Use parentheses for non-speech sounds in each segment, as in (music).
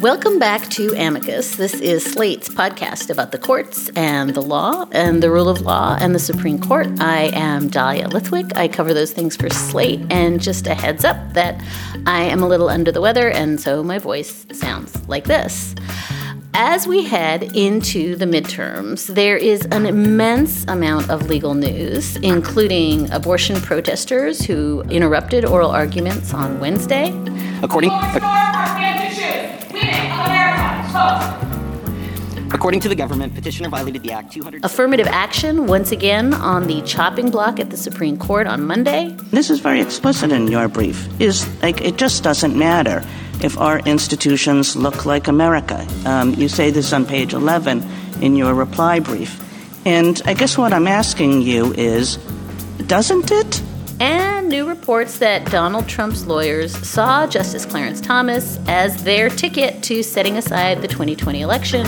Welcome back to Amicus. This is Slate's podcast about the courts and the law and the rule of law and the Supreme Court. I am Dahlia Lithwick. I cover those things for Slate. And just a heads up that I am a little under the weather, and so my voice sounds like this. As we head into the midterms, there is an immense amount of legal news, including abortion protesters who interrupted oral arguments on Wednesday. According. According to the government, petitioner violated the Act 200. Affirmative action once again on the chopping block at the Supreme Court on Monday. This is very explicit in your brief. Is like it just doesn't matter if our institutions look like America. Um, you say this on page 11 in your reply brief, and I guess what I'm asking you is, doesn't it? And new reports that Donald Trump's lawyers saw Justice Clarence Thomas as their ticket to setting aside the 2020 election.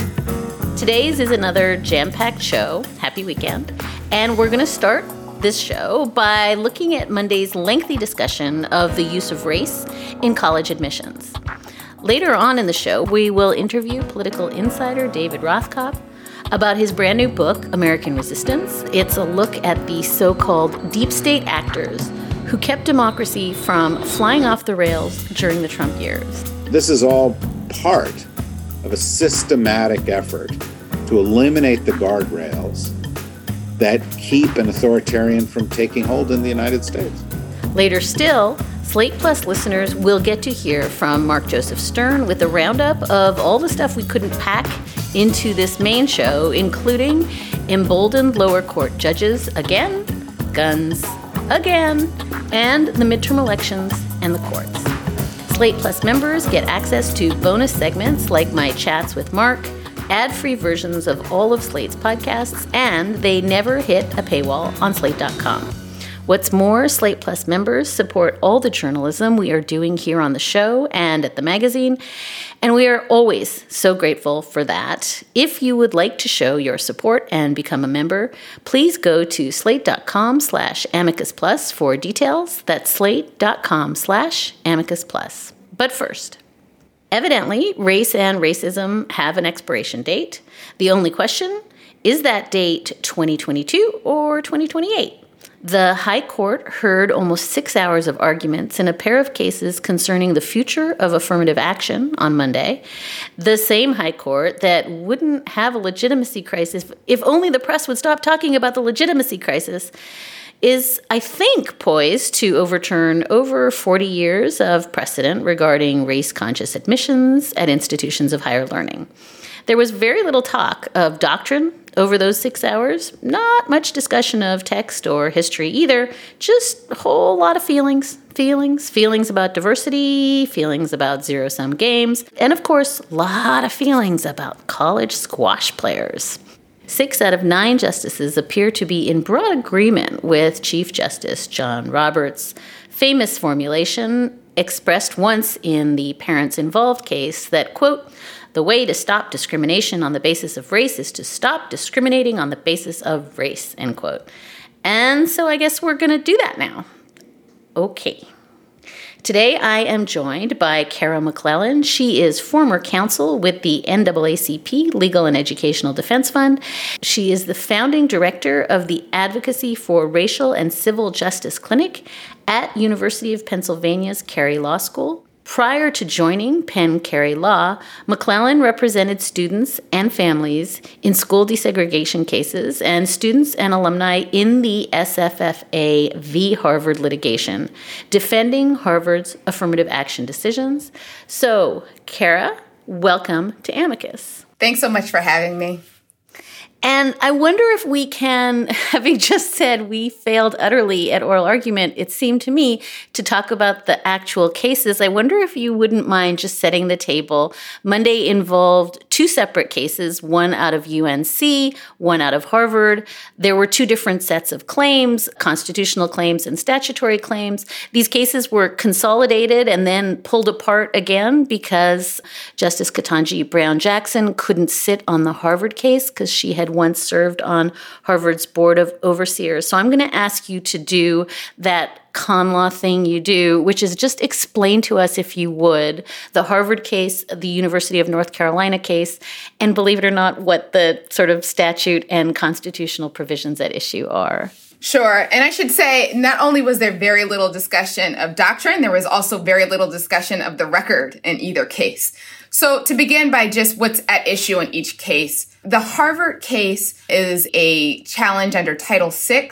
Today's is another jam packed show. Happy weekend. And we're going to start this show by looking at Monday's lengthy discussion of the use of race in college admissions. Later on in the show, we will interview political insider David Rothkopf about his brand new book, American Resistance. It's a look at the so called deep state actors who kept democracy from flying off the rails during the Trump years. This is all part of a systematic effort to eliminate the guardrails that keep an authoritarian from taking hold in the United States. Later still, Slate Plus listeners will get to hear from Mark Joseph Stern with a roundup of all the stuff we couldn't pack into this main show, including emboldened lower court judges again, guns again, and the midterm elections and the courts. Slate Plus members get access to bonus segments like my chats with Mark, ad free versions of all of Slate's podcasts, and they never hit a paywall on slate.com. What's more, Slate Plus members support all the journalism we are doing here on the show and at the magazine, and we are always so grateful for that. If you would like to show your support and become a member, please go to slate.com slash amicus plus for details. That's slate.com slash amicus plus. But first, evidently, race and racism have an expiration date. The only question is that date 2022 or 2028? The High Court heard almost six hours of arguments in a pair of cases concerning the future of affirmative action on Monday. The same High Court that wouldn't have a legitimacy crisis if only the press would stop talking about the legitimacy crisis is, I think, poised to overturn over 40 years of precedent regarding race conscious admissions at institutions of higher learning. There was very little talk of doctrine over those six hours. Not much discussion of text or history either, just a whole lot of feelings. Feelings, feelings about diversity, feelings about zero sum games, and of course, a lot of feelings about college squash players. Six out of nine justices appear to be in broad agreement with Chief Justice John Roberts' famous formulation expressed once in the parents involved case that, quote, the way to stop discrimination on the basis of race is to stop discriminating on the basis of race, end quote. And so I guess we're going to do that now. Okay. Today I am joined by Kara McClellan. She is former counsel with the NAACP Legal and Educational Defense Fund. She is the founding director of the Advocacy for Racial and Civil Justice Clinic at University of Pennsylvania's Carey Law School. Prior to joining Penn Carey Law, McClellan represented students and families in school desegregation cases and students and alumni in the SFFA v. Harvard litigation, defending Harvard's affirmative action decisions. So, Kara, welcome to Amicus. Thanks so much for having me. And I wonder if we can, (laughs) having just said we failed utterly at oral argument, it seemed to me to talk about the actual cases. I wonder if you wouldn't mind just setting the table. Monday involved two separate cases, one out of UNC, one out of Harvard. There were two different sets of claims, constitutional claims and statutory claims. These cases were consolidated and then pulled apart again because Justice Ketanji Brown Jackson couldn't sit on the Harvard case because she had once served on Harvard's Board of Overseers. So I'm going to ask you to do that con law thing you do, which is just explain to us, if you would, the Harvard case, the University of North Carolina case, and believe it or not, what the sort of statute and constitutional provisions at issue are. Sure. And I should say, not only was there very little discussion of doctrine, there was also very little discussion of the record in either case. So to begin by just what's at issue in each case, the Harvard case is a challenge under Title VI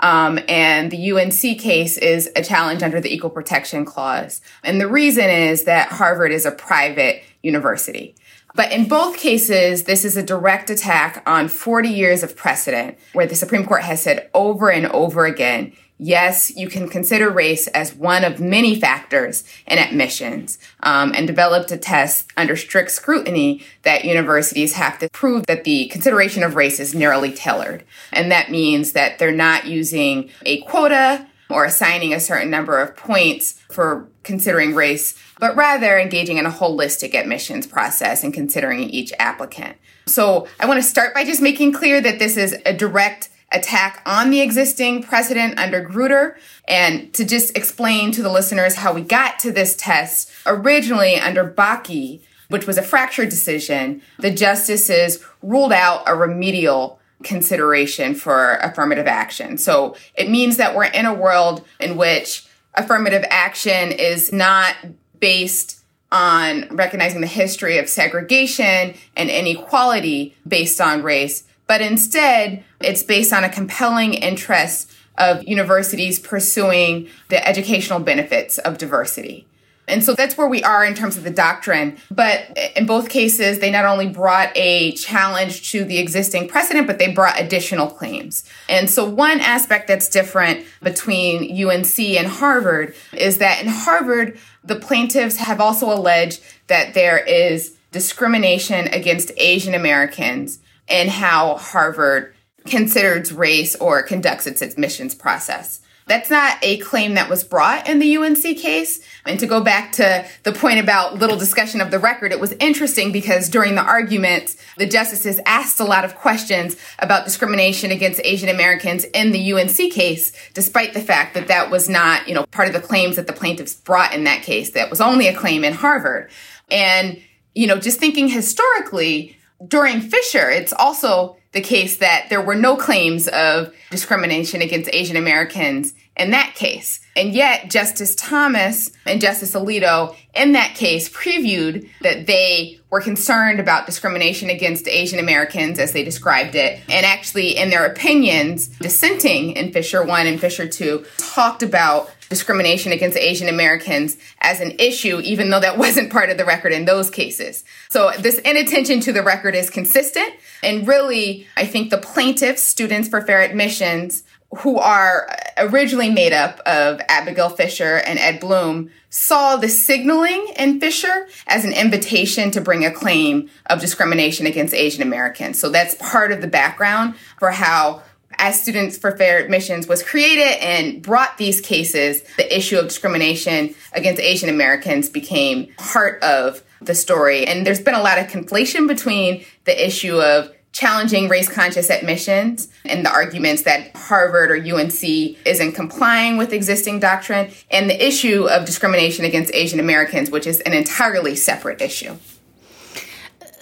um, and the UNC case is a challenge under the Equal Protection Clause. And the reason is that Harvard is a private university. But in both cases, this is a direct attack on 40 years of precedent where the Supreme Court has said over and over again yes, you can consider race as one of many factors in admissions um, and developed a test under strict scrutiny that universities have to prove that the consideration of race is narrowly tailored. And that means that they're not using a quota or assigning a certain number of points for considering race, but rather engaging in a holistic admissions process and considering each applicant. So I want to start by just making clear that this is a direct attack on the existing precedent under Grutter. And to just explain to the listeners how we got to this test, originally under Bakke, which was a fractured decision, the justices ruled out a remedial consideration for affirmative action. So it means that we're in a world in which affirmative action is not based on recognizing the history of segregation and inequality based on race, but instead it's based on a compelling interest of universities pursuing the educational benefits of diversity. And so that's where we are in terms of the doctrine. But in both cases, they not only brought a challenge to the existing precedent, but they brought additional claims. And so one aspect that's different between UNC and Harvard is that in Harvard, the plaintiffs have also alleged that there is discrimination against Asian Americans in how Harvard considers race or conducts its admissions process. That's not a claim that was brought in the UNC case. And to go back to the point about little discussion of the record, it was interesting because during the arguments, the justices asked a lot of questions about discrimination against Asian Americans in the UNC case, despite the fact that that was not, you know, part of the claims that the plaintiffs brought in that case. That was only a claim in Harvard. And, you know, just thinking historically, during Fisher, it's also the case that there were no claims of discrimination against Asian Americans in that case. And yet, Justice Thomas and Justice Alito in that case previewed that they were concerned about discrimination against Asian Americans as they described it. And actually, in their opinions, dissenting in Fisher 1 and Fisher 2 talked about discrimination against Asian Americans as an issue, even though that (laughs) wasn't part of the record in those cases. So this inattention to the record is consistent. And really, I think the plaintiffs, Students for Fair Admissions, who are originally made up of Abigail Fisher and Ed Blum, saw the signaling in Fisher as an invitation to bring a claim of discrimination against Asian Americans. So that's part of the background for how as Students for Fair Admissions was created and brought these cases, the issue of discrimination against Asian Americans became part of the story. And there's been a lot of conflation between the issue of challenging race conscious admissions and the arguments that Harvard or UNC isn't complying with existing doctrine and the issue of discrimination against Asian Americans, which is an entirely separate issue.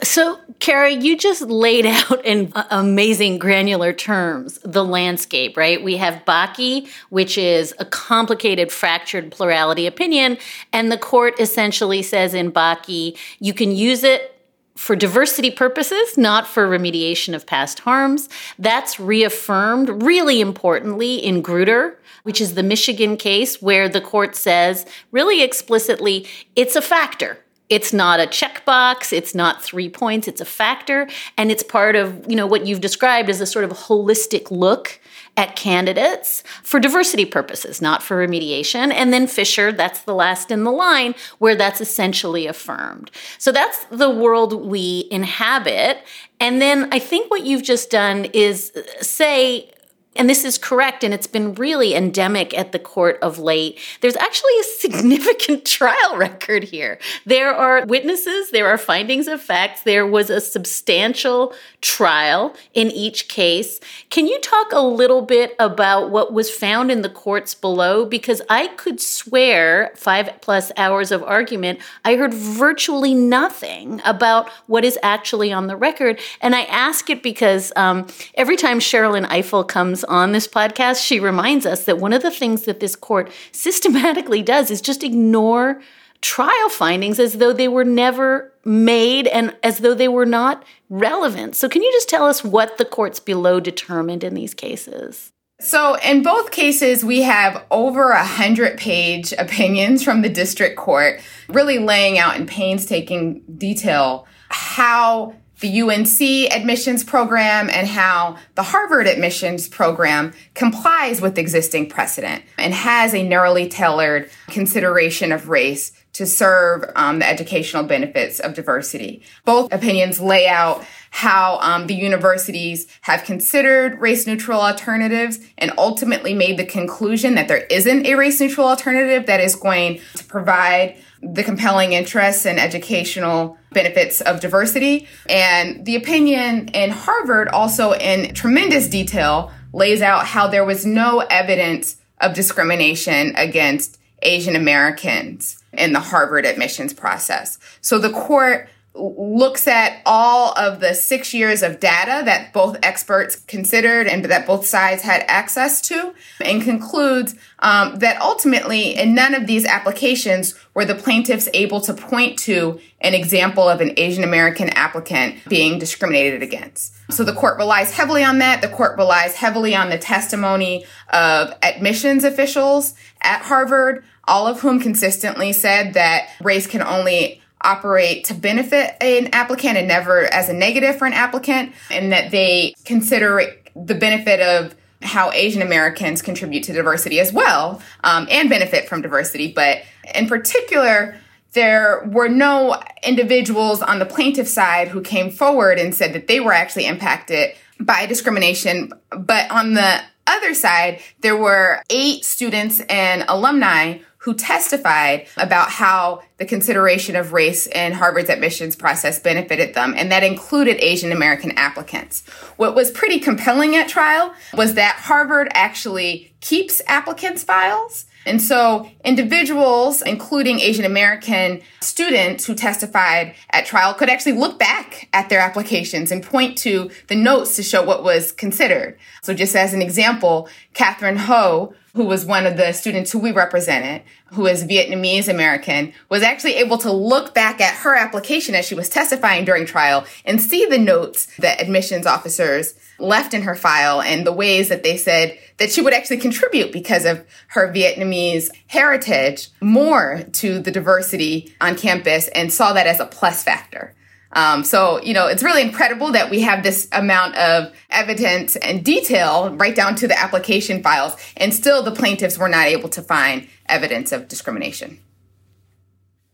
So, Kara, you just laid (laughs) out in amazing granular terms the landscape, right? We have Bakke, which is a complicated, fractured plurality opinion, and the court essentially says in Bakke, you can use it for diversity purposes, not for remediation of past harms. That's reaffirmed really importantly in Grutter, which is the Michigan case where the court says really explicitly it's a factor It's not a checkbox, it's not three points, it's a factor, and it's part of, you know, what you've described as a sort of holistic look at candidates for diversity purposes, not for remediation. And then Fisher, that's the last in the line where that's essentially affirmed. So that's the world we inhabit. And then I think what you've just done is say, and this is correct, and it's been really endemic at the court of late. There's actually a significant (laughs) trial record here. There are witnesses, there are findings of facts, there was a substantial trial in each case. Can you talk a little bit about what was found in the courts below? Because I could swear five plus hours of argument, I heard virtually nothing about what is actually on the record. And I ask it because um, every time Sherrilyn Ifill comes on this podcast, she reminds us that one of the things that this court (laughs) systematically does is just ignore trial findings as though they were never made and as though they were not relevant. So, can you just tell us what the courts below determined in these cases? So, in both cases, we have over a hundred page (laughs) opinions from the district court, really laying out in painstaking detail how the UNC admissions program and how the Harvard admissions program complies with existing precedent and has a narrowly tailored consideration of race to serve um, the educational benefits of diversity. Both opinions lay out how um, the universities have considered race neutral alternatives and ultimately made the conclusion that there isn't a race neutral alternative that is going to provide the compelling interests and educational benefits of diversity. And the opinion in Harvard also in tremendous detail lays out how there was no evidence of discrimination against Asian Americans in the Harvard admissions process. So the court looks at all of the six years of data that both experts considered and that both sides had access to and concludes um, that ultimately in none of these applications were the plaintiffs able to point to an example of an Asian American applicant being discriminated against. So the court relies heavily on that. The court relies heavily on the testimony of admissions officials at Harvard, all of whom consistently said that race can only operate to benefit an applicant and never as a negative for an applicant, and that they consider the benefit of how Asian Americans contribute to diversity as well um, and benefit from diversity. But in particular, there were no individuals on the plaintiff side who came forward and said that they were actually impacted by discrimination. But on the other side, there were eight students and alumni who testified about how the consideration of race in Harvard's admissions process benefited them, and that included Asian American applicants. What was pretty compelling at trial was that Harvard actually keeps applicants' files. And so individuals, including Asian American students who testified at trial, could actually look back at their applications and point to the notes to show what was considered. So just as an example, Catherine Ho, who was one of the students who we represented, who is Vietnamese American, was actually able to look back at her application as she was testifying during trial and see the notes that admissions officers left in her file and the ways that they said that she would actually contribute because of her Vietnamese heritage more to the diversity on campus and saw that as a plus factor. Um, so, you know, it's really incredible that we have this amount of evidence and detail right down to the application files, and still the plaintiffs were not able to find evidence of discrimination.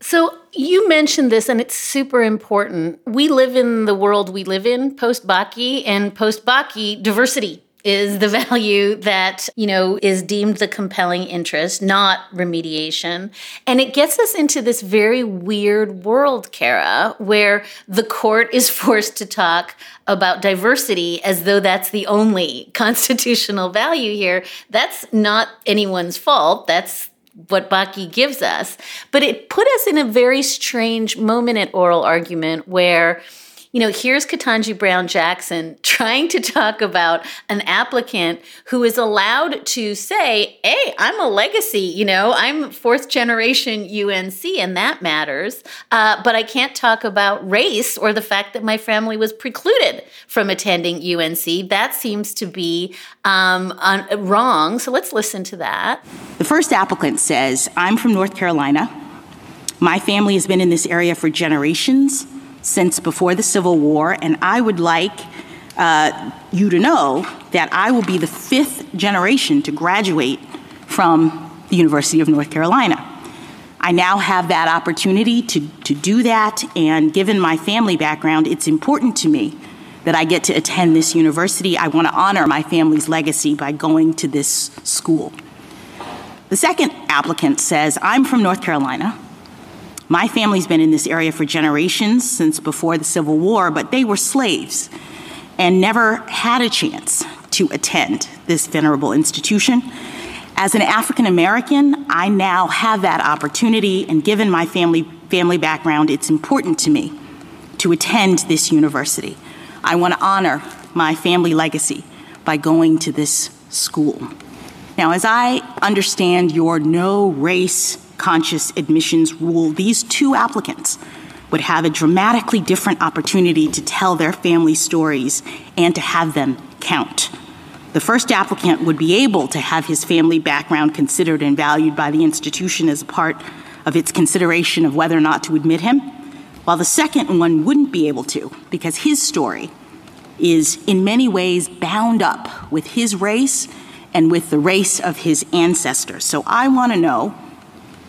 So, you mentioned this, and it's super important. We live in the world we live in post Bakke, and post Bakke, diversity is the (laughs) value that, you know, is deemed the compelling interest, not remediation. And it gets us into this very weird world, Kara, where the court is (laughs) forced to talk about diversity as though that's the only (laughs) constitutional value here. That's not anyone's fault. That's what Bakke gives us. But it put us in a very strange moment at oral argument where you know, here's Ketanji Brown Jackson trying to talk about an applicant who is allowed to say, Hey, I'm a legacy, you know, I'm fourth generation UNC, and that matters. Uh, but I can't talk about race or the fact that my family was precluded from attending UNC. That seems to be um, wrong. So let's listen to that. The first applicant says, I'm from North Carolina. My family has been in this area for generations, since before the Civil War, and I would like uh, you to know that I will be the fifth generation to graduate from the University of North Carolina. I now have that opportunity to, to do that, and given my family background, it's important to me that I get to attend this university. I want to honor my family's legacy by going to this school. The second applicant says, I'm from North Carolina. My family's been in this area for generations since before the Civil War, but they were slaves and never had a chance to attend this venerable institution. As an African American, I now have that opportunity, and given my family, family background, it's important to me to attend this university. I want to honor my family legacy by going to this school. Now, as I understand your no race conscious admissions rule, these two applicants would have a dramatically different opportunity to tell their family stories and to have them count. The first applicant would be able to have his family background considered and valued by the institution as a part of its consideration of whether or not to admit him, while the second one wouldn't be able to because his story is in many ways bound up with his race and with the race of his ancestors. So I want to know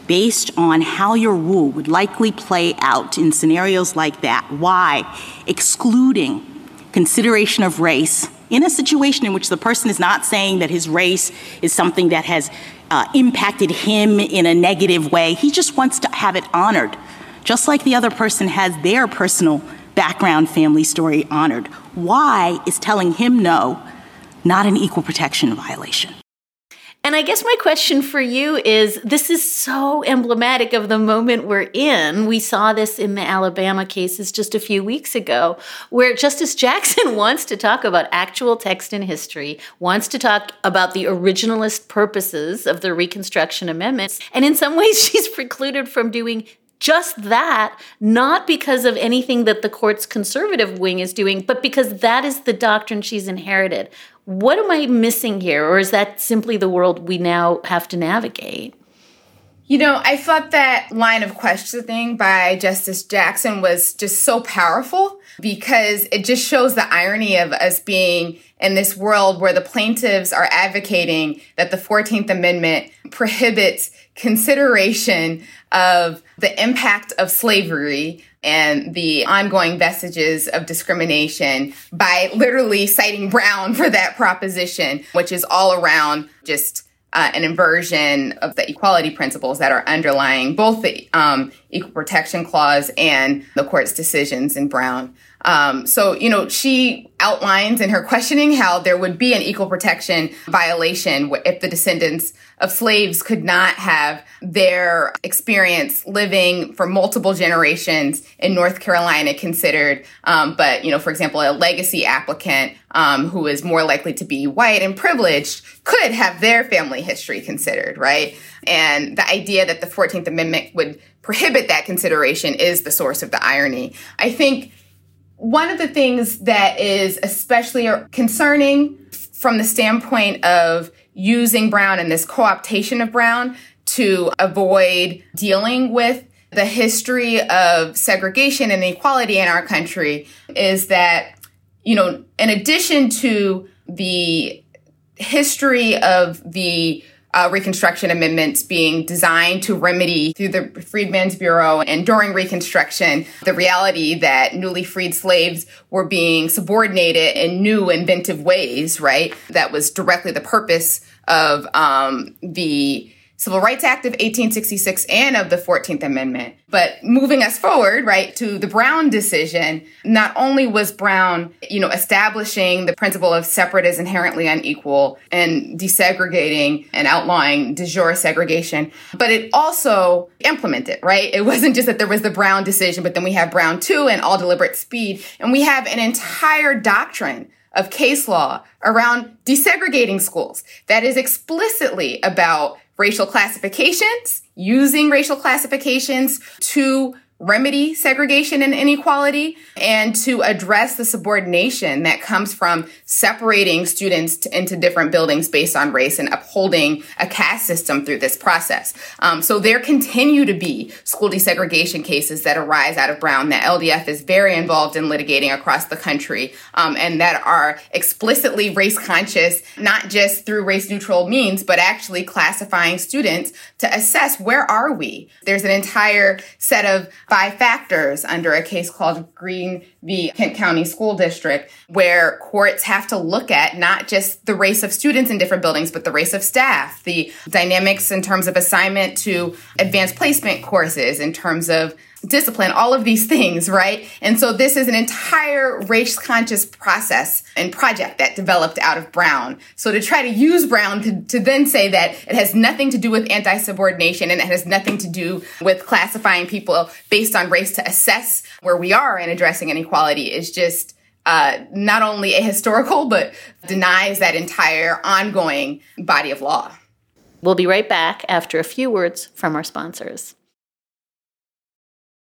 based on how your rule would likely play out in scenarios like that. Why? Excluding consideration of race in a situation in which the person is not saying that his race is something that has uh, impacted him in a negative way. He just wants to have it honored, just like the other person has their personal background family story honored. Why is telling him no not an equal protection violation? And I guess my question for you is this is so emblematic of the moment we're in. We saw this in the Alabama cases just a few weeks ago, where Justice Jackson (laughs) wants to talk about actual text in history, wants to talk about the originalist purposes of the Reconstruction Amendments. And in some (laughs) ways, she's precluded from doing just that, not because of anything that the court's conservative wing is doing, but because that is the doctrine she's inherited. What am I missing here? Or is that simply the world we now have to navigate? You know, I thought that line of questioning by Justice Jackson was just so powerful because it just shows the irony of us being in this world where the plaintiffs are advocating that the 14th Amendment prohibits consideration of the impact of slavery and the ongoing vestiges of discrimination by literally citing Brown for that proposition, which is all around just uh, an inversion of the equality principles that are underlying both the um, Equal Protection Clause and the court's decisions in Brown. Um, so, you know, she outlines in her questioning how there would be an equal protection violation if the descendants of slaves could not have their experience living for multiple generations in North Carolina considered. Um, but, you know, for example, a legacy applicant um, who is more likely to be white and privileged could have their family history considered, right? And the idea that the 14th Amendment would prohibit that consideration is the source of the irony. I think one of the things that is especially concerning from the standpoint of using Brown and this co-optation of Brown to avoid dealing with the history of segregation and inequality in our country is that, you know, in addition to the history of the uh, Reconstruction amendments being designed to remedy through the Freedmen's Bureau and during Reconstruction the reality that newly freed slaves were being subordinated in new inventive ways, right? That was directly the purpose of um, the Civil Rights Act of 1866 and of the 14th Amendment. But moving us forward, right, to the Brown decision, not only was Brown, you know, establishing the principle of separate is inherently unequal and desegregating and outlawing de jure segregation, but it also implemented, right? It wasn't just that there was the Brown decision, but then we have Brown 2 and all deliberate speed, and we have an entire doctrine of case law around desegregating schools that is explicitly about racial classifications, using racial classifications to remedy segregation and inequality and to address the subordination that comes from separating students to, into different buildings based on race and upholding a caste system through this process. Um, so there continue to be school desegregation cases that arise out of Brown that LDF is very involved in litigating across the country um, and that are explicitly race conscious, not just through race neutral means, but actually classifying students to assess where are we. There's an entire set of five factors under a case called Green v. Kent County School District, where courts have to look at not just the race of students in different buildings, but the race of staff, the dynamics in terms of assignment to advanced placement courses, in terms of discipline, all of these things, right? And so this is an entire race conscious process and project that developed out of Brown. So to try to use Brown to, to then say that it has nothing to do with anti subordination and it has nothing to do with classifying people based on race to assess where we are in addressing inequality is just uh, not only ahistorical, but denies that entire ongoing body of law. We'll be right back after a few words from our sponsors.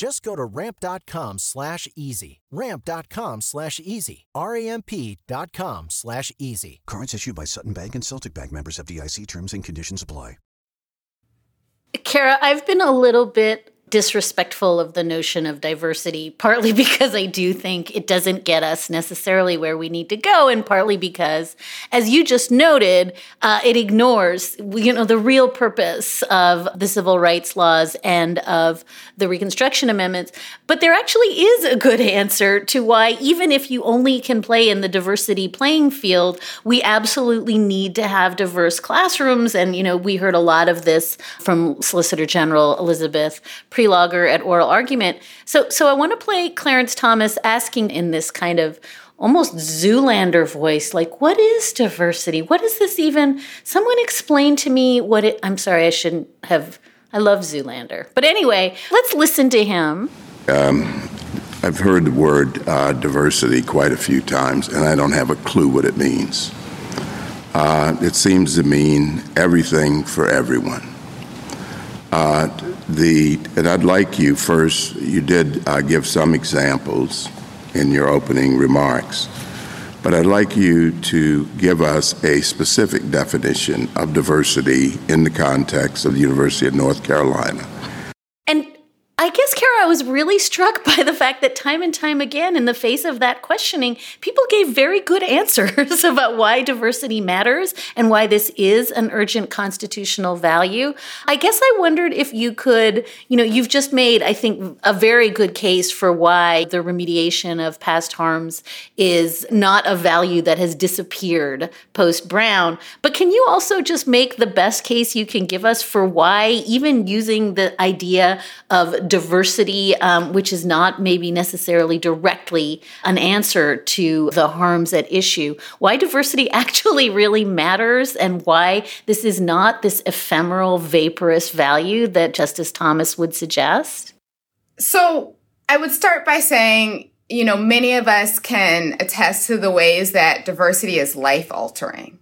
Just go to ramp.com slash easy. Ramp.com slash easy. R-A-M-P.com slash easy. Cards issued by Sutton Bank and Celtic Bank members of FDIC terms and conditions apply. Kara, I've been a little bit disrespectful of the notion of diversity, partly (laughs) because I do think it doesn't get us necessarily where we need to go, and partly because, as you just noted, uh, it ignores you know the real purpose of the civil rights laws and of the Reconstruction Amendments. But there actually is a good answer to why, even if you only can play in the diversity playing field, we absolutely need to have diverse classrooms. And you know, we heard a lot of this from Solicitor General Elizabeth Prelogar at oral argument. So, so I want to play Clarence Thomas asking in this kind of almost Zoolander voice, like, what is diversity? What is this even? Someone explain to me what it, I'm sorry, I shouldn't have, I love Zoolander. But anyway, let's listen to him. Um, I've heard the word uh, diversity quite a few times, and I don't have a clue what it means. Uh, it seems to mean everything for everyone. Uh, the and I'd like you first. You did uh, give some examples in your opening remarks, but I'd like you to give us a specific definition of diversity in the context of the University of North Carolina. And I guess, Kara, I was really struck (laughs) by the fact that time and time again, in the face of that questioning, people gave very good answers (laughs) about why diversity matters and why this is an urgent constitutional value. I guess I wondered if you could, you know, you've just made, I think, a very good case for why the remediation of past harms is not a value that has disappeared post Brown. But can you also just make the best case you can give us for why, even using the idea of diversity, um, which is not maybe necessarily directly an answer to the harms at issue, why diversity (laughs) actually really matters and why this is not this ephemeral, vaporous value that Justice Thomas would suggest? So I would start by saying, you know, many of us can attest to the ways that diversity is life altering,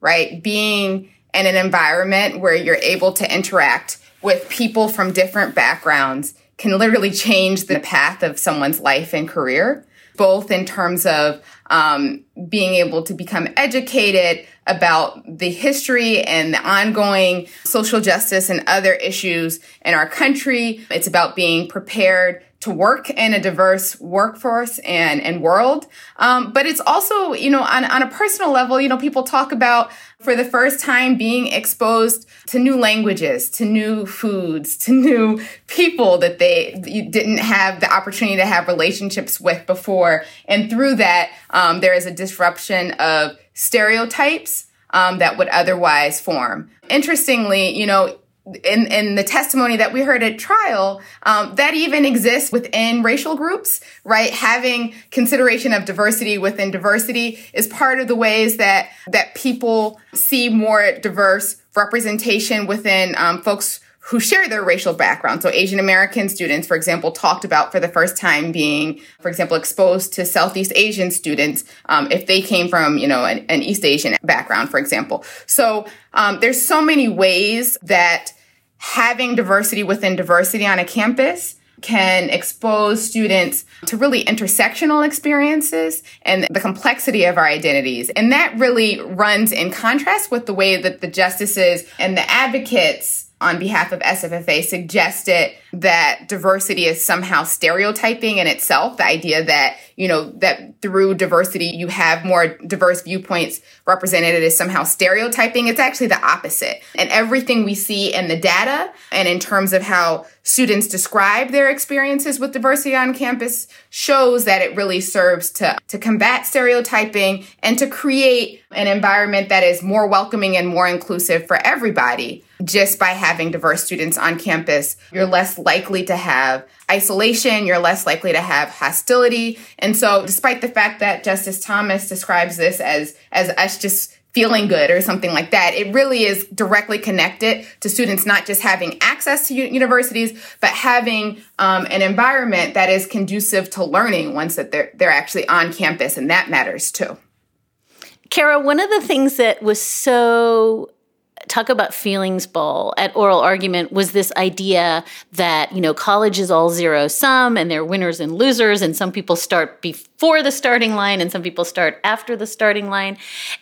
right? Being in an environment where you're able to interact with people from different backgrounds can literally change the path of someone's life and career, both in terms of um, being able to become educated about the history and the ongoing social justice and other issues in our country. It's about being prepared to work in a diverse workforce and, and world. Um, but it's also, you know, on, on a personal level, you know, people talk about for the first time being exposed to new languages, to new foods, to (laughs) new people that they didn't have the opportunity to have relationships with before. And through that, um, there is a disruption of stereotypes um, that would otherwise form. Interestingly, you know, in, in the testimony that we heard at trial, um, that even exists within racial groups, right? Having consideration of diversity within diversity is part of the ways that that people see more diverse representation within um, folks who share their racial background. So Asian American students, for example, talked about for the first time being, for example, exposed to Southeast Asian students um, if they came from, you know, an, an East Asian background, for example. So um, there's so many ways that having diversity within diversity on a campus can expose students to really intersectional experiences and the complexity of our identities. And that really runs in contrast with the way that the justices and the advocates on behalf of SFFA suggested that diversity is somehow stereotyping in itself. The idea that, you know, that through diversity you have more diverse viewpoints represented is somehow stereotyping. It's actually the opposite. And everything we see in the data and in terms of how students describe their experiences with diversity on campus shows that it really serves to, to combat stereotyping and to create an environment that is more welcoming and more inclusive for everybody just by having diverse students on campus. You're less likely to have isolation, you're less likely to have hostility. And so despite the fact that Justice Thomas describes this as as us just feeling good or something like that. It really is directly connected to students not just having access to universities, but having um, an environment that is conducive to learning once that they're they're actually on campus, and that matters too. Kara, one of the things that was so talk about feelings ball at oral argument was this idea that you know college is all zero sum and there are winners and losers and some people start before the starting line and some people start after the starting line.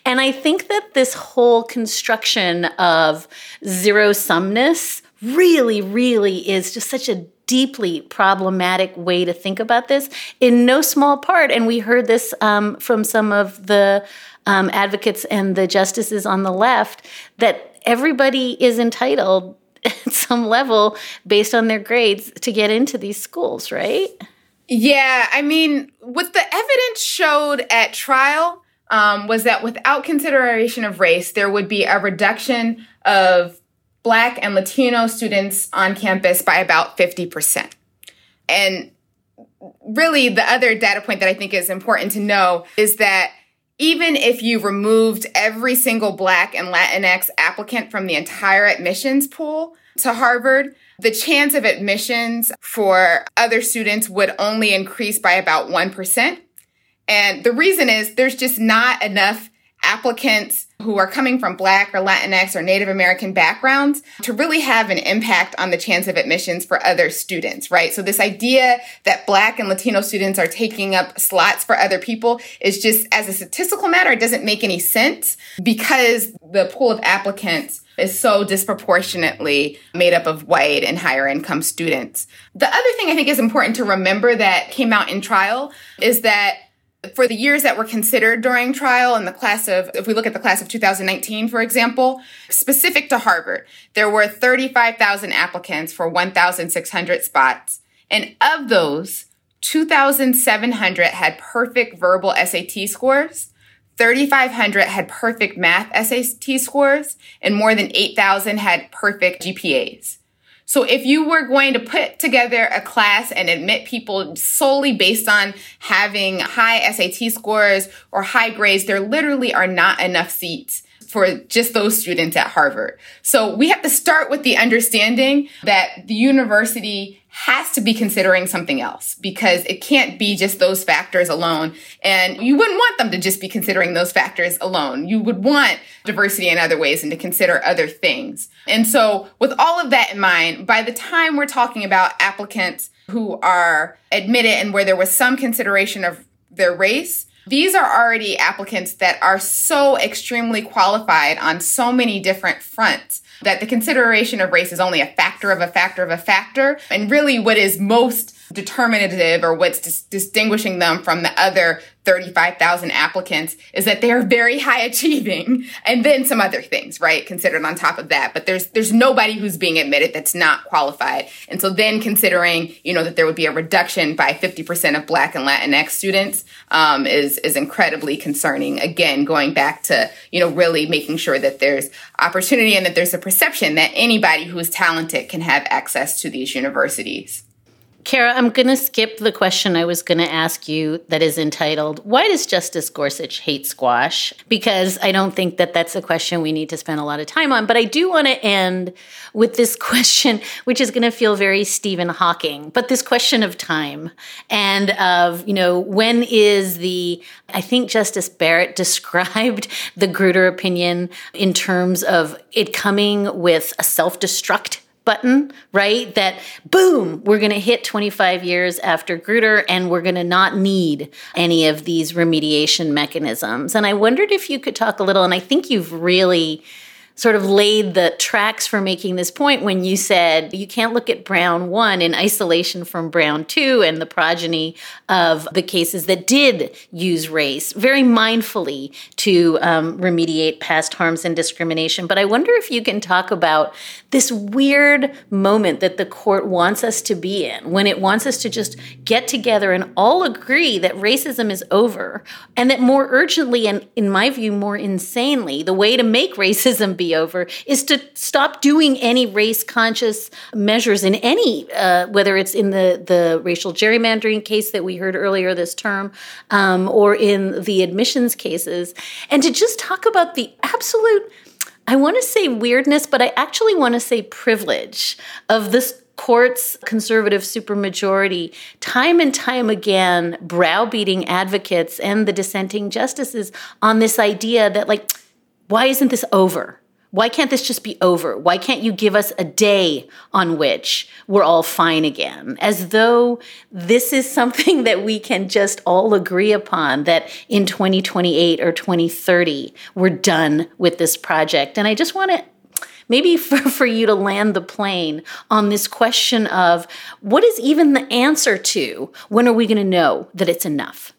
And i think that this whole construction of zero sumness really really is just such a deeply problematic way to think about this in no small part. And we heard this um, from some of the um, advocates and the justices on the left that everybody is entitled (laughs) at some level based on their grades to get into these schools, right? Yeah, I mean, what the evidence showed at trial um, was that without consideration of race, there would be a reduction of Black and Latino students on campus by about 50%. And really, the other data point that I think is important to know is that even if you removed every single Black and Latinx applicant from the entire admissions pool to Harvard, the chance of admissions for other students would only increase by about 1%. And the reason is there's just not enough applicants who are coming from Black or Latinx or Native American backgrounds to really have an impact on the chance of admissions for other students, right? So this idea that Black and Latino students are taking up slots for other people is just, as a statistical matter, it doesn't make any sense because the pool of applicants is so disproportionately made up of white and higher income students. The other thing I think is important to remember that came out in trial is that for the years that were considered during trial in the class of, if we look at the class of 2019, for example, specific to Harvard, there were 35,000 applicants for 1,600 spots. And of those, 2,700 had perfect verbal SAT scores, 3,500 had perfect math SAT scores, and more than 8,000 had perfect GPAs. So if you were going to put together a class and admit people solely based on having high SAT scores or high grades, there literally are not enough seats for just those students at Harvard. So we have to start with the understanding that the university has to be considering something else because it can't be just those factors alone. And you wouldn't want them to just be considering those factors alone. You would want diversity in other ways and to consider other things. And so with all of that in mind, by the time we're talking about applicants who are admitted and where there was some consideration of their race, these are already applicants that are so extremely qualified on so many different fronts that the consideration of race is only a factor of a factor of a factor. And really what is most determinative or what's dis- distinguishing them from the other 35,000 applicants is that they are very high achieving and then some other things, right? Considered on top of that. But there's, there's nobody who's being admitted that's not qualified. And so then considering, you know, that there would be a reduction by 50% of Black and Latinx students, um, is, is incredibly concerning. Again, going back to, you know, really making sure that there's opportunity and that there's a perception that anybody who is talented can have access to these universities. Kara, I'm going to skip the question I was going to ask you that is entitled, Why does Justice Gorsuch hate squash? Because I don't think that that's a question we need to spend a lot of time on. But I do want to end with this (laughs) question, which is going to feel very Stephen Hawking, but this question of time and of, you know, when is the, I think Justice Barrett (laughs) described the Grutter opinion in terms of it coming with a self destruct button, right? That boom, we're going to hit 25 years after Grutter and we're going to not need any of these remediation mechanisms. And I wondered if you could talk a little, and I think you've really sort of laid the tracks for making this point when you said you can't look at Brown 1 in isolation from Brown 2 and the progeny of the cases that did use race very mindfully to um, remediate past harms and discrimination. But I wonder if you can talk about this weird moment that the court wants us to be in when it wants us to just get together and all agree that racism is over and that more urgently and in my view more insanely the way to make racism be over is to stop doing any race conscious measures in any, uh, whether it's in the, the racial gerrymandering case that we heard earlier this term um, or in the admissions cases, and to just talk about the absolute. I want to say weirdness, but I actually want to say privilege of this court's conservative supermajority, time and time again, browbeating advocates and the dissenting justices on this idea that, like, why isn't this over? Why can't this just be over? Why can't you give us a day on which we're all fine again? As though this is something (laughs) that we can just all agree upon that in 2028 or 2030, we're done with this project. And I just want to maybe (laughs) for, for you to land the plane on this question of what is even the answer to when are we going to know that it's enough?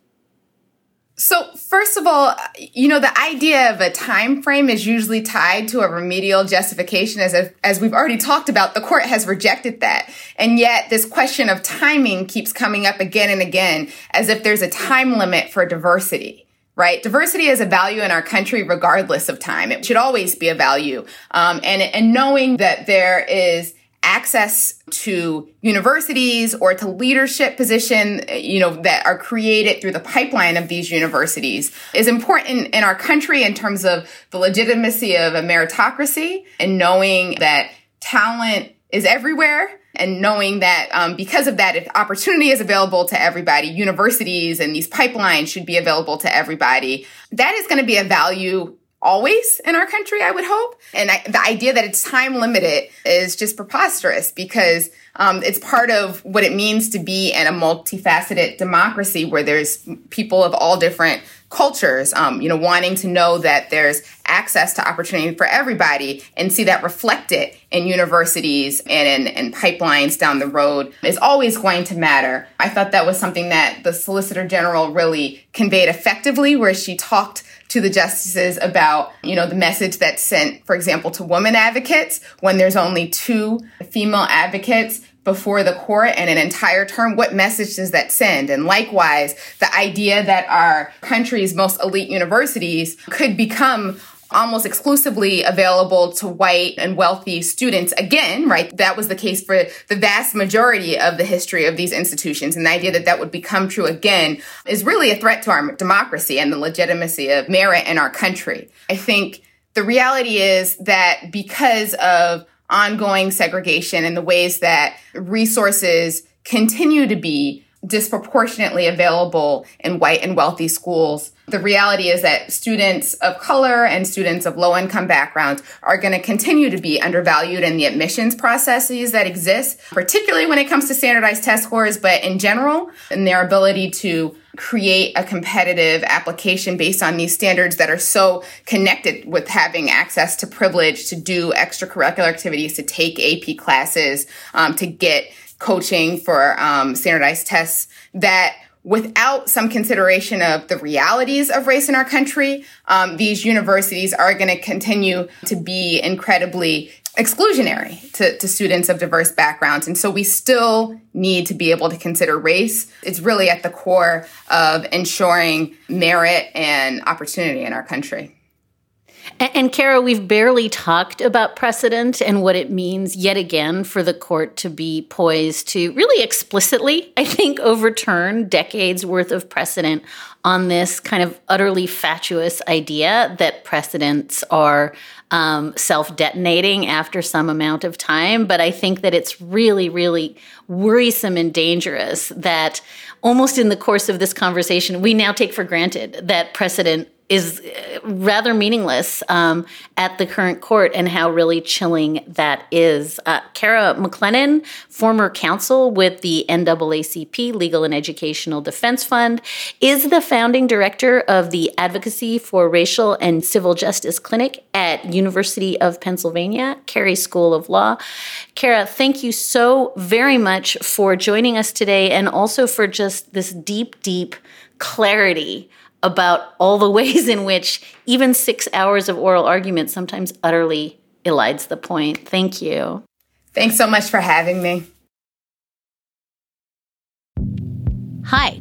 So first of all, you know, the idea of a time frame is usually tied to a remedial justification as a, as we've already talked about, the court has rejected that. And yet this question of timing keeps coming up again and again as if there's a time limit for diversity right? Diversity is a value in our country regardless of time. It should always be a value. Um, and, and knowing that there is access to universities or to leadership position, you know, that are created through the pipeline of these universities is important in our country in terms of the legitimacy of a meritocracy and knowing that talent is everywhere and knowing that um, because of that, if opportunity is available to everybody, universities and these pipelines should be available to everybody. That is going to be a value always in our country, I would hope. And I, the idea that it's time limited is just preposterous because um, it's part of what it means to be in a multifaceted democracy where there's people of all different cultures, um, you know, wanting to know that there's access to opportunity for everybody and see that reflected in universities and in, in, pipelines down the road is always going to matter. I thought that was something that the Solicitor General really conveyed effectively, where she talked to the justices about, you know, the message that's sent, for example, to women advocates when there's only two female advocates before the court and an entire term, what message does that send? And likewise, the idea that our country's most elite universities could become almost exclusively available to white and wealthy students. Again, right, that was the case for the vast majority of the history of these institutions. And the idea that that would become true again is really a threat to our democracy and the legitimacy of merit in our country. I think The reality is that because of ongoing segregation and the ways that resources continue to be disproportionately available in white and wealthy schools. The reality is that students of color and students of low income backgrounds are going to continue to be undervalued in the admissions processes that exist, particularly when it comes to standardized test scores, but in general, in their ability to create a competitive application based on these standards that are so connected with having access to privilege to do extracurricular activities, to take AP classes, um, to get coaching for um, standardized tests that without some consideration of the realities of race in our country, um, these universities are going to continue to be incredibly exclusionary to, to students of diverse backgrounds. And so we still need to be able to consider race. It's really at the core of ensuring merit and opportunity in our country. And, and Kara, we've barely talked about precedent and what it means yet again for the court to be poised to really explicitly, I think, overturn decades worth of precedent on this kind of utterly fatuous idea that precedents are um, self detonating after some amount of time. But I think that it's really, really worrisome and dangerous that almost in the course of this conversation, we now take for granted that precedent is uh, rather meaningless um, at the current court and how really chilling that is. Uh, Kara McLennan, former counsel with the NAACP Legal and Educational Defense Fund, is the founding director of the Advocacy for Racial and Civil Justice Clinic at University of Pennsylvania, Carey School of Law. Kara, thank you so very much for joining us today and also for just this deep, deep clarity about all the (laughs) ways in which even six hours of oral argument sometimes utterly elides the point. Thank you. Thanks so much for having me. Hi,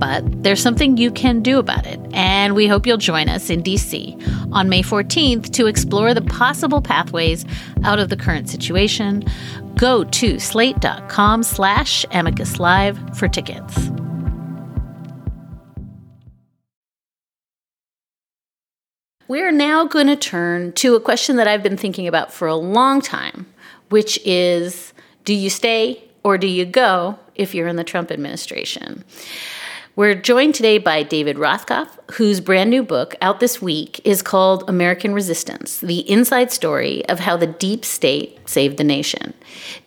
But there's something you can do about it, and we hope you'll join us in DC on May 14th to explore the possible pathways out of the current situation. Go to slate.com slash amicus live for tickets. We're now going to turn to a question that I've been thinking about for a long time, which is do you stay or do you go if you're in the Trump administration? We're joined today by David Rothkopf, whose brand new book out this week is called American Resistance The Inside Story of How the Deep State Saved the Nation.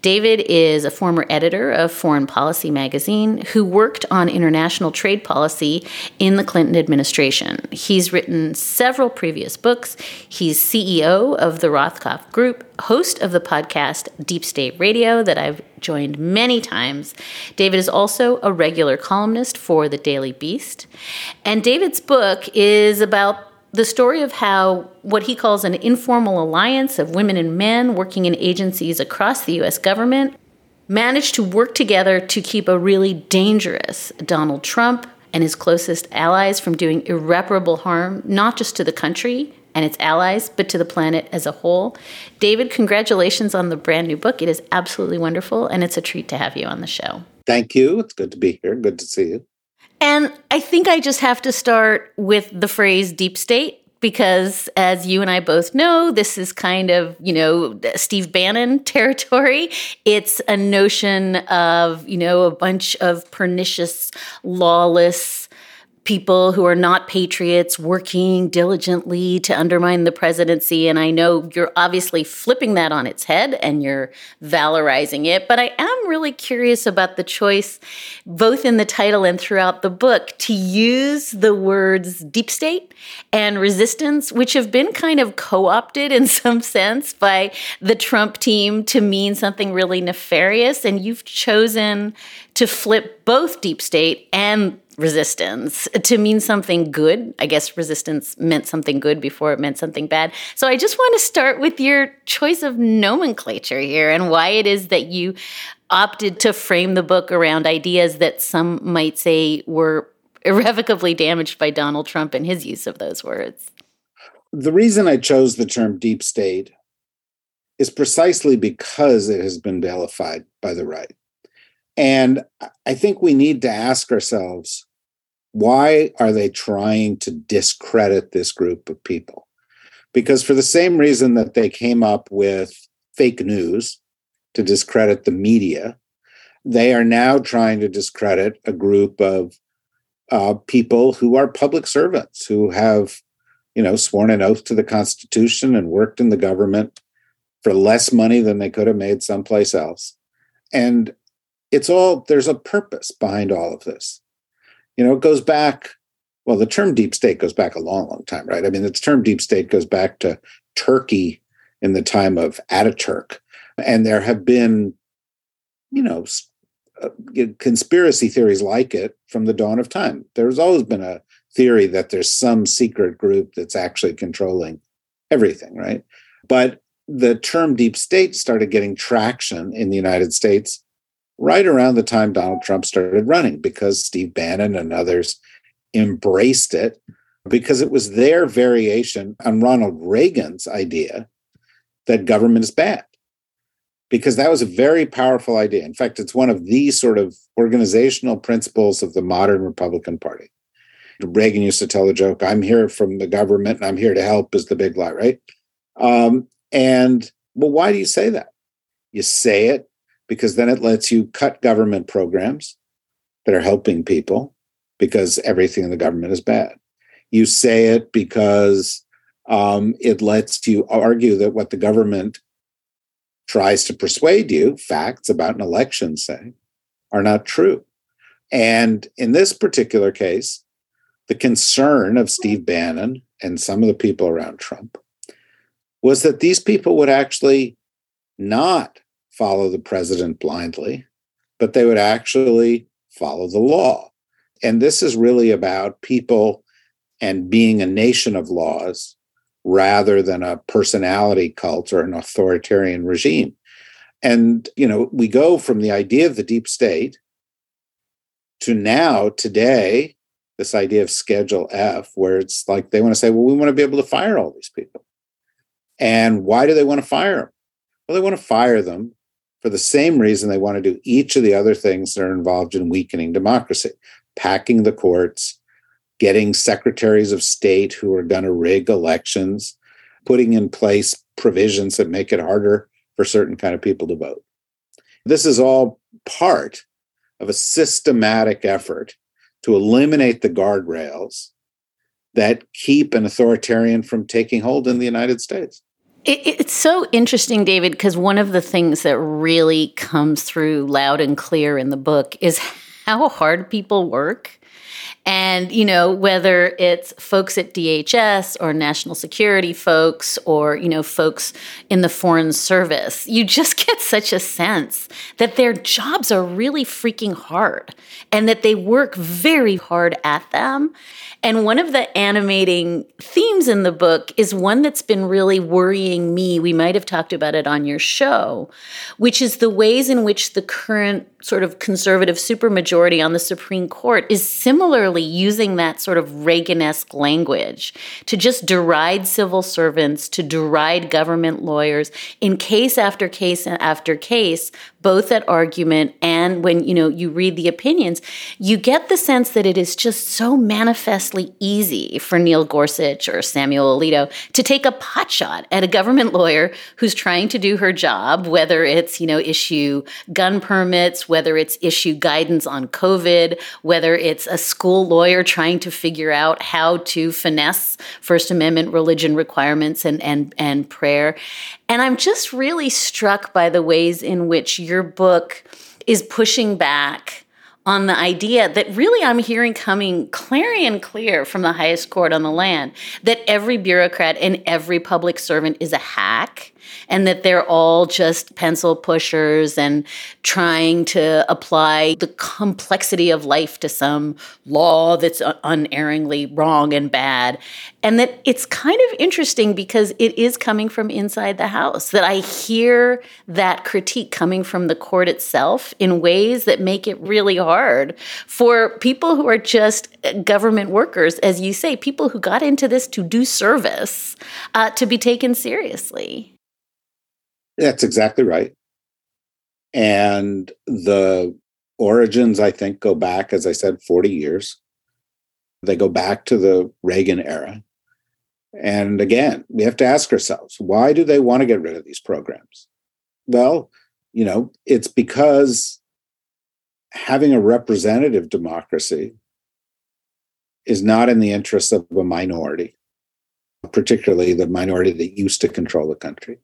David is a former editor of Foreign Policy magazine who worked on international trade policy in the Clinton administration. He's written several previous books. He's CEO of the Rothkopf Group, host of the podcast Deep State Radio that I've joined many times. David is also a regular columnist for the Daily Beast. And David's book is about the story of how what he calls an informal alliance of women and men working in agencies across the US government managed to work together to keep a really dangerous Donald Trump and his closest allies from doing irreparable harm, not just to the country and its allies, but to the planet as a whole. David, congratulations on the brand new book. It is absolutely wonderful, and it's a treat to have you on the show. Thank you. It's good to be here. Good to see you. And I think I just have to start with the phrase deep state because as you and I both know, this is kind of, you know, Steve Bannon (laughs) territory. It's a notion of, you know, a bunch of pernicious, lawless people who are not patriots working diligently to undermine the presidency. And I know you're obviously flipping that on its head and you're valorizing it. But I am really curious about the choice, both in the title and throughout the book, to use the words deep state and resistance, which have been kind of co opted in (laughs) some sense by the Trump team to mean something really nefarious. And you've chosen to flip both deep state and resistance to mean something good. I guess resistance meant something good before it meant something bad. So I just want to start with your choice of nomenclature here and why it is that you opted to frame the book around ideas that some might say were irrevocably damaged by Donald Trump and his use of those words. The reason I chose the term deep state is precisely because it has been vilified by the right. And I think we need to ask ourselves why are they trying to discredit this group of people? Because for the same reason that they came up with fake news to discredit the media, they are now trying to discredit a group of uh, people who are public servants who have, you know, sworn an oath to the Constitution and worked in the government for less money than they could have made someplace else. And it's all there's a purpose behind all of this. You know, it goes back. Well, the term deep state goes back a long, long time, right? I mean, the term deep state goes back to Turkey in the time of Ataturk, and there have been, you know, uh, conspiracy theories like it from the dawn of time. There's always been a theory that there's some secret group that's actually controlling everything, right? But the term deep state started getting traction in the United States right around the time Donald Trump started running because Steve Bannon and others embraced it because it was their variation on Ronald Reagan's idea that government is bad. Because that was a very powerful idea. In fact, it's one of the sort of organizational principles of the modern Republican Party. Reagan used to tell the joke, I'm here from the government and I'm here to help, is the big lie, right? Um, and well, why do you say that? You say it because then it lets you cut government programs that are helping people because everything in the government is bad. You say it because um, it lets you argue that what the government tries to persuade you, facts about an election, say, are not true. And in this particular case, the concern of Steve Bannon and some of the people around Trump was that these people would actually not follow the president blindly, but they would actually follow the law. And this is really about people and being a nation of laws rather than a personality cult or an authoritarian regime. And, you know, we go from the idea of the deep state to now, today, this idea of Schedule F, where it's like they want to say, well, we want to be able to fire all these people. And why do they want to fire them? Well, they want to fire them for the same reason they want to do each of the other things that are involved in weakening democracy packing the courts, getting secretaries of state who are going to rig elections, putting in place provisions that make it harder for certain kind of people to vote. This is all part of a systematic effort to eliminate the guardrails that keep an authoritarian from taking hold in the United States. It, it's so interesting, David, because one of the things that really comes through loud and clear in the book is (laughs) how hard people work. And, you know, whether it's folks at DHS or national security folks or, you know, folks in the foreign service, you just (laughs) get such a sense that their jobs are really freaking hard and that they work very hard at them. And one of the animating themes in the book is one that's been really worrying me. We might have talked about it on your show, which is the ways in which the current sort of conservative supermajority on the Supreme Court is similarly using that sort of Reagan-esque language to just deride civil servants, to deride government lawyers in case after case after case both at argument and when you know you read the opinions, you get the sense that it is just so manifestly easy for Neil Gorsuch or Samuel Alito to take a potshot at a government lawyer who's trying to do her job, whether it's, you know, issue gun permits, whether it's issue guidance on COVID, whether it's a school lawyer trying to figure out how to finesse First Amendment religion requirements and and and prayer. And I'm just really struck by the ways in which your book is pushing back on the idea that really I'm hearing coming clarion clear from the highest court on the land that every bureaucrat and every public servant is a hack and that they're all just pencil pushers and trying to apply the complexity of life to some law that's unerringly wrong and bad. And that it's kind of interesting because it is coming from inside the house, that I hear that critique coming from the court itself in ways that make it really hard for people who are just government workers, as you say, people who got into this to do service, uh, to be taken seriously. That's exactly right. And the origins, I think, go back, as I said, 40 years. They go back to the Reagan era. And again, we have to ask ourselves why do they want to get rid of these programs? Well, you know, it's because having a representative democracy is not in the interests of a minority, particularly the minority that used to control the country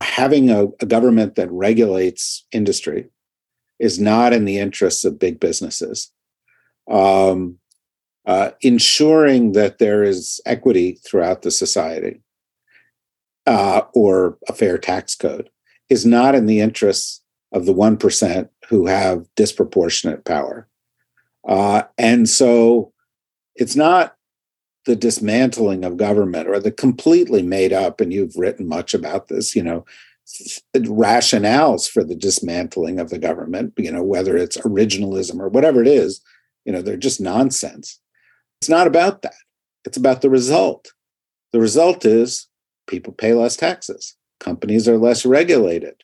having a, a government that regulates industry is not in the interests of big businesses. Um, uh, ensuring that there is equity throughout the society uh, or a fair tax code is not in the interests of the 1% who have disproportionate power. Uh, and so it's not the dismantling of government or the completely made up, and you've written much about this, you know, rationales for the dismantling of the government, you know, whether it's originalism or whatever it is, you know, they're just nonsense. It's not about that. It's about the result. The result is people pay less taxes, companies are less regulated,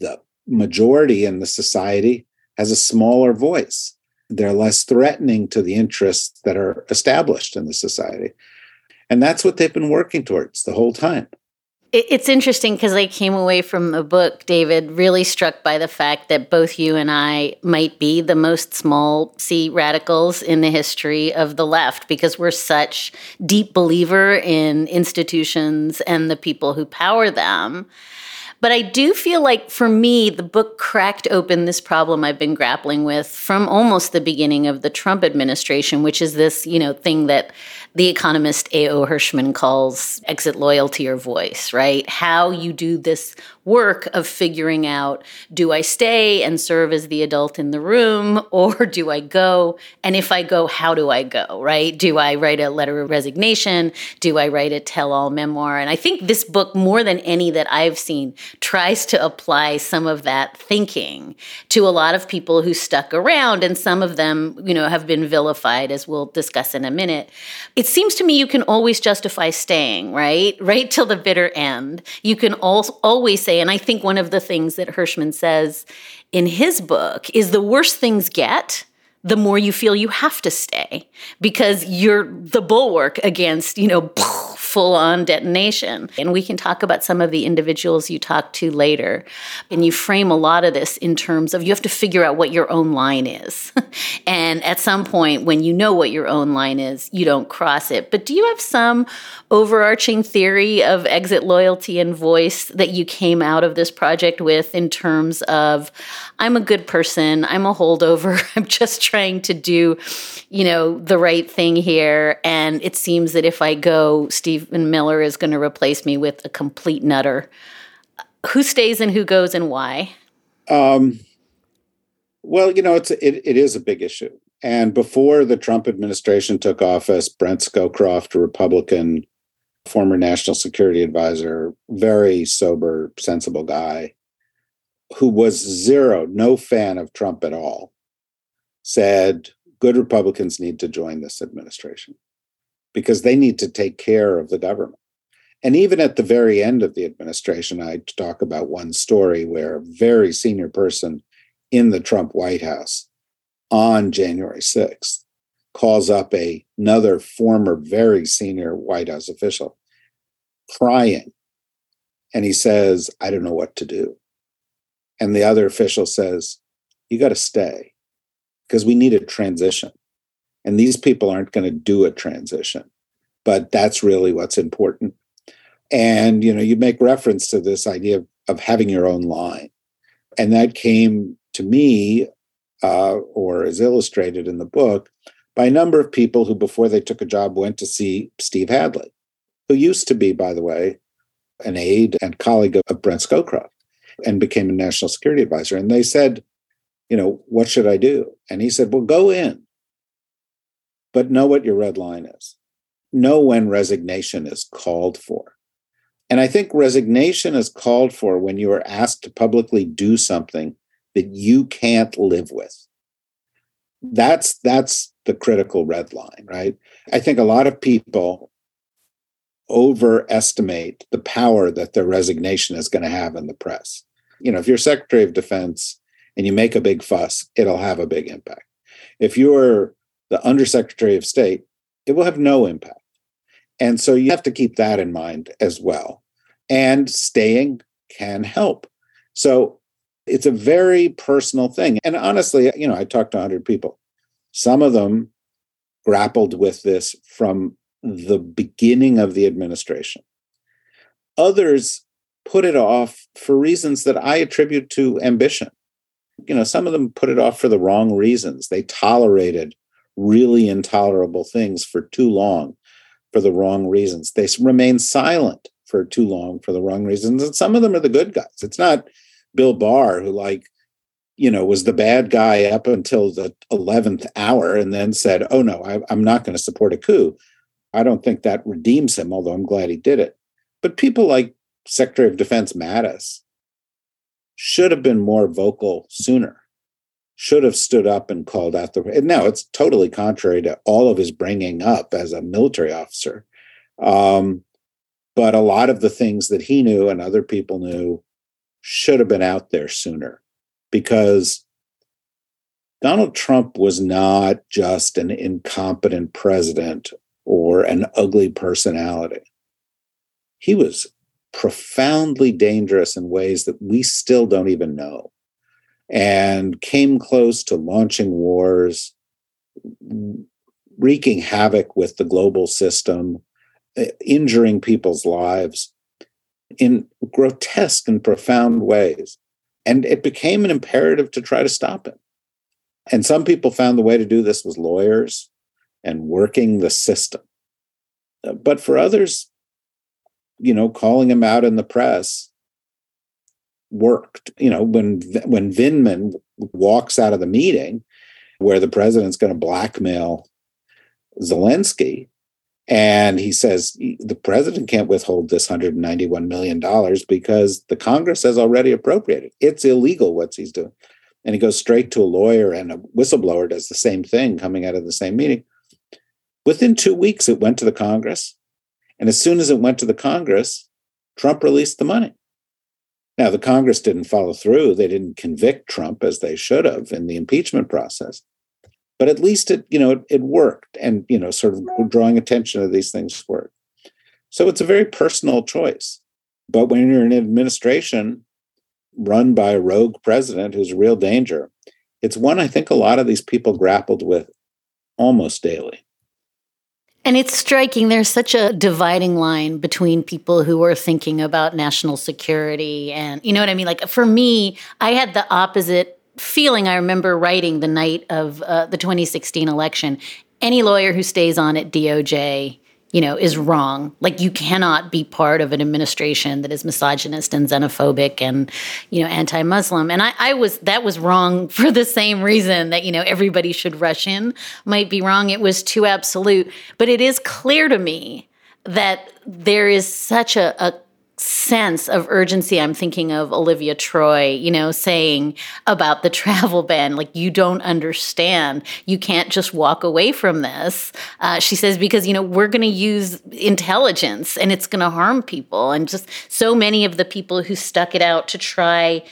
the majority in the society has a smaller voice they're less threatening to the interests that are established in the society. And that's what they've been working towards the whole time. It's interesting because I came away from the book, David, really struck by the fact that both you and I might be the most small c radicals in the history of the left because we're such deep believer in institutions and the people who power them. But I do feel like for me, the book cracked open this problem I've been grappling with from almost the beginning of the Trump administration, which is this, you know, thing that the economist A.O. Hirschman calls exit loyalty or voice, right? How you do this work of figuring out do I stay and serve as the adult in the room (laughs) or do I go? And if I go, how do I go, right? Do I write a letter of resignation? Do I write a tell all memoir? And I think this book, more than any that I've seen, tries to apply some of that thinking to a lot of people who stuck around. And some of them, you know, have been vilified, as we'll discuss in a minute. It seems to me you can always justify staying, right? (laughs) Right till the bitter end. You can always say, and I think one of the things that Hirschman says in his book is the worse things get, the more you feel you have to stay because you're the bulwark against, you know, (laughs) full on detonation. And we can talk about some of the individuals you talked to later. And you frame a lot of this in terms of you have to figure out what your own line is. (laughs) and at some point, when you know what your own line is, you don't cross it. But do you have some overarching theory of exit loyalty and voice that you came out of this project with in terms of I'm a good person, I'm a holdover, (laughs) I'm just trying to do, you know, the right thing here. And it seems that if I go, Steve Stephen Miller is going to replace me with a complete nutter. Who stays and who goes and why? Um, well, you know, it's it, it is a big issue. And before the Trump administration took office, Brent Scowcroft, a Republican, former national security advisor, very sober, sensible guy, who was zero, no fan of Trump at all, said good Republicans need to join this administration because they need to take care of the government. And even at the very end of the administration, I talk about one story where a very senior person in the Trump White House on January 6th calls up a, another former very senior White House official crying. And he says, I don't know what to do. And the other official says, You got to stay because we need a transition. And these people aren't going to do a transition. But that's really what's important. And you know, you make reference to this idea of, of having your own line. And that came to me, uh, or is illustrated in the book, by a number of people who, before they took a job, went to see Steve Hadley, who used to be, by the way, an aide and colleague of, of Brent Scowcroft and became a national security advisor. And they said, you know, what should I do? And he said, well, go in, but know what your red line is. Know when resignation is called for. And I think resignation is called for when you are asked to publicly do something that you can't live with. That's that's the critical red line, right? I think a lot of people overestimate the power that their resignation is going to have in the press. You know, if you're Secretary of Defense and you make a big fuss, it'll have a big impact. If you're the Undersecretary of State, it will have no impact. And so you have to keep that in mind as well. And staying can help. So it's a very personal thing. And honestly, you know, I talked to 100 people. Some of them grappled with this from the beginning of the administration. Others put it off for reasons that I attribute to ambition. You know, some of them put it off for the wrong reasons. They tolerated really intolerable things for too long for the wrong reasons. They remain silent for too long for the wrong reasons. And some of them are the good guys. It's not Bill Barr who, like, you know, was the bad guy up until the 11th hour and then said, oh no, I, I'm not going to support a coup. I don't think that redeems him, although I'm glad he did it. But people like Secretary of Defense Mattis should have been more vocal sooner, should have stood up and called out the. And now it's totally contrary to all of his bringing up as a military officer. Um, but a lot of the things that he knew and other people knew should have been out there sooner because Donald Trump was not just an incompetent president or an ugly personality. He was profoundly dangerous in ways that we still don't even know and came close to launching wars, wreaking havoc with the global system, uh, injuring people's lives in grotesque and profound ways. And it became an imperative to try to stop it. And some people found the way to do this was lawyers and working the system. Uh, but for others, you know, calling him out in the press worked. You know, when when Vindman walks out of the meeting where the president's going to blackmail Zelensky, and he says the president can't withhold this $191 million because the Congress has already appropriated. It's illegal what he's doing. And he goes straight to a lawyer, and a whistleblower does the same thing coming out of the same meeting. Within two weeks, it went to the Congress. And as soon as it went to the Congress, Trump released the money. Now, the Congress didn't follow through. They didn't convict Trump as they should have in the impeachment process but at least it you know it, it worked and you know sort of drawing attention to these things worked. so it's a very personal choice but when you're in an administration run by a rogue president who's a real danger it's one i think a lot of these people grappled with almost daily and it's striking. There's such a dividing line between people who are thinking about national security and, you know what I mean? Like for me, I had the opposite feeling I remember writing the night of uh, the 2016 election. Any lawyer who stays on at DOJ, you know, is wrong. Like you cannot be part of an administration that is misogynist and xenophobic and, you know, anti-Muslim. And I, I was that was wrong (laughs) for the same reason that you know everybody should rush in might be wrong. It was too absolute. But it is clear to me that there is such a, a sense of urgency i'm thinking of olivia troy you know saying about the (laughs) travel ban like you don't understand. You can't just walk away from this. Uh, she says because you know we're going to use intelligence and it's going to harm people. And just so many of the people who stuck it out to try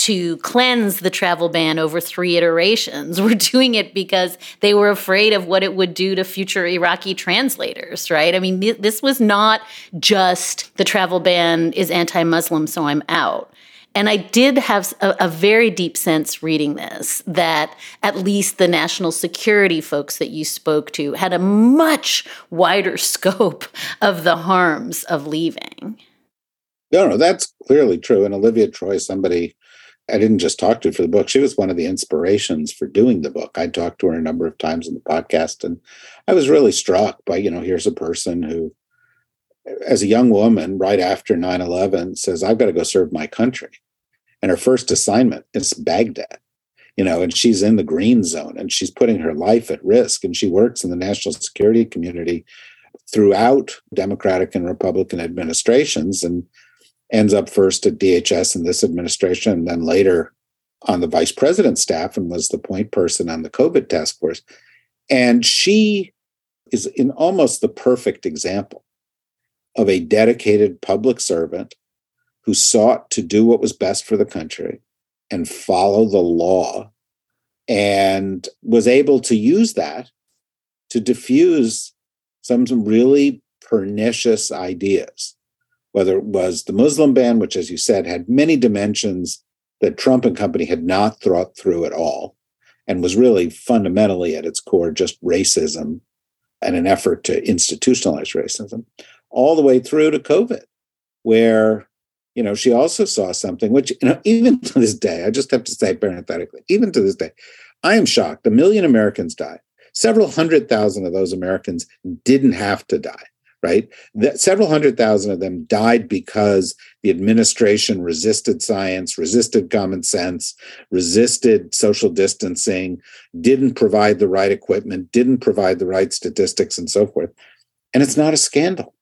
to cleanse the travel ban over three iterations (laughs) were doing it because they were afraid of what it would do to future Iraqi translators, right? I mean, th- this was not just the travel ban is anti Muslim, so I'm out. And I did have a, a, very deep sense reading this that at least the national security folks that you spoke to had a much wider (laughs) scope of the harms of leaving. No, no, that's clearly true. And Olivia Troy, somebody I didn't just talk to her for the book. She was one of the inspirations for doing the book. I talked to her a number of times in the podcast, and I was really struck by, you know, here's a person who, as a young woman, right after 9 11, says, I've got to go serve my country. And her first assignment is Baghdad, you know, and she's in the green zone and she's putting her life at risk. And she works in the national security community throughout Democratic and Republican administrations. And ends up first at DHS in this administration, and then later on the vice president's staff and was the point person on the COVID task force. And she is in almost the perfect example of a dedicated public servant who sought to do what was best for the country and follow the law and was able to use that to diffuse some, some really pernicious ideas whether it was the Muslim ban, which, as you said, had many dimensions that Trump and company had not thought through at all, and was really fundamentally at its core just racism and an effort to institutionalize racism, all the way through to COVID, where you know she also saw something which you know even to this day, I just have to say parenthetically, even to this day, I am shocked. A million Americans died. Several hundred thousand of those Americans didn't have to die right? That several hundred thousand of them died because the administration resisted science, resisted common sense, resisted social distancing, didn't provide the right equipment, didn't provide the right statistics, and so forth. And it's not a scandal.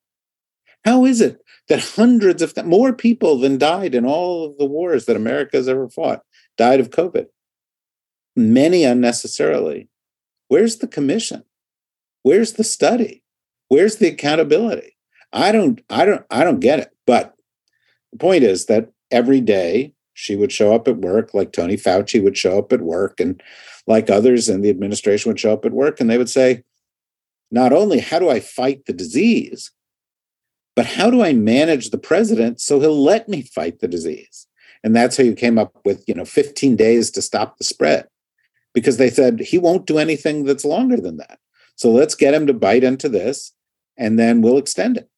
How is it that hundreds of th- more people than died in all of the wars that America has ever fought died of COVID? Many unnecessarily. Where's the commission? Where's the study? Where's the accountability? I don't, I don't, I don't get it. But the point is that every day she would show up at work, like Tony Fauci would show up at work, and like others in the administration would show up at work, and they would say, not only how do I fight the disease, but how do I manage the president so he'll let me fight the disease? And that's how you came up with, you know, 15 days to stop the spread because they said he won't do anything that's longer than that. So let's get him to bite into this and then we'll extend it.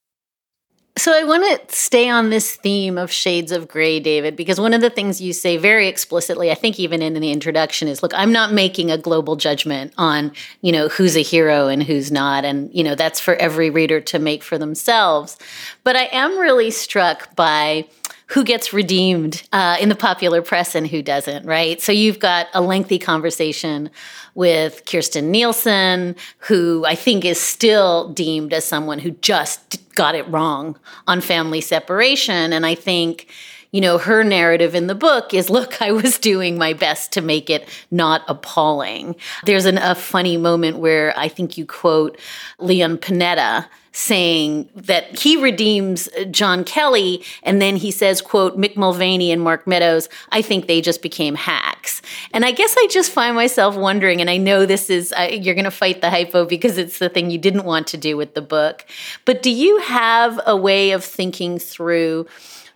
So I want to stay on this theme of shades of gray, David, because one of the things you say very explicitly, I think even in the introduction is, look, I'm not making a global judgment on, you know, who's a hero and who's not. And, you know, that's for every reader to make for themselves. But I am really struck by who gets redeemed uh, in the popular press and who doesn't, right? So you've got a lengthy conversation with Kirstjen Nielsen, who I think is still deemed as someone who just got it wrong on family separation. And I think you know, her narrative in the book is look, I was doing my best to make it not appalling. There's an, a funny moment where I think you quote Leon Panetta saying that he redeems John Kelly and then he says quote Mick Mulvaney and Mark Meadows I think they just became hacks. And I guess I just find myself wondering and I know this is uh, you're going to fight the hypo because it's the thing you didn't want to do with the book but do you have a way of thinking through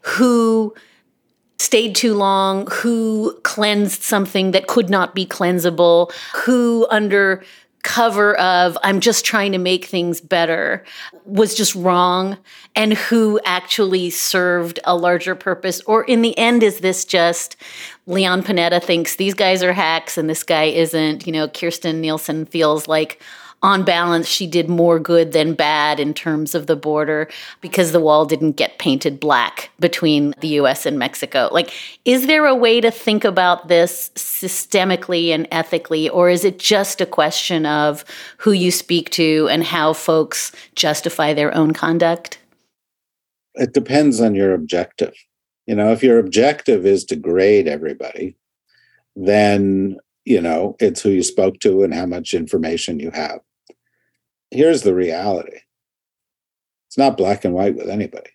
who stayed too long, who cleansed something that could not be cleansable, who under cover of I'm just trying to make things better was just wrong. And who actually served a larger purpose? Or in the end is this just Leon Panetta thinks these guys are hacks and this guy isn't? You know Kirstjen Nielsen feels like on balance, she did more good than bad in terms of the border because the wall didn't get painted black between the US and Mexico. Like, is there a way to think about this systemically and ethically, or is it just a question of who you speak to and how folks justify their own conduct? it depends on your objective. You know, if your objective is to grade everybody, then, you know, it's who you spoke to and how much information you have. Here's the reality it's not black and white with anybody.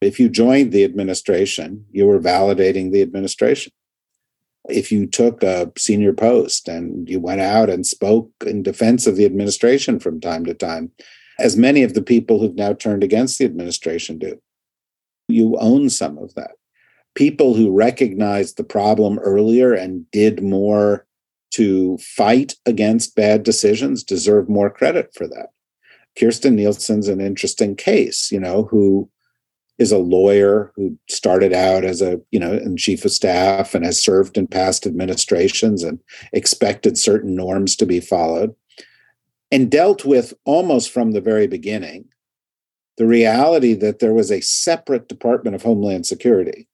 If you joined the administration, you were validating the administration. If you took a senior post and you went out and spoke in defense of the administration from time to time, as many of the people who've now turned against the administration do, you own some of that. People who recognized the problem earlier and did more to fight against bad decisions deserve more credit for that. Kirstjen Nielsen's an interesting case, you know, who is a lawyer who started out as a, you know, in chief of staff and has served in past administrations and expected certain norms to be followed and dealt with almost from the very beginning the reality that there was a separate Department of Homeland Security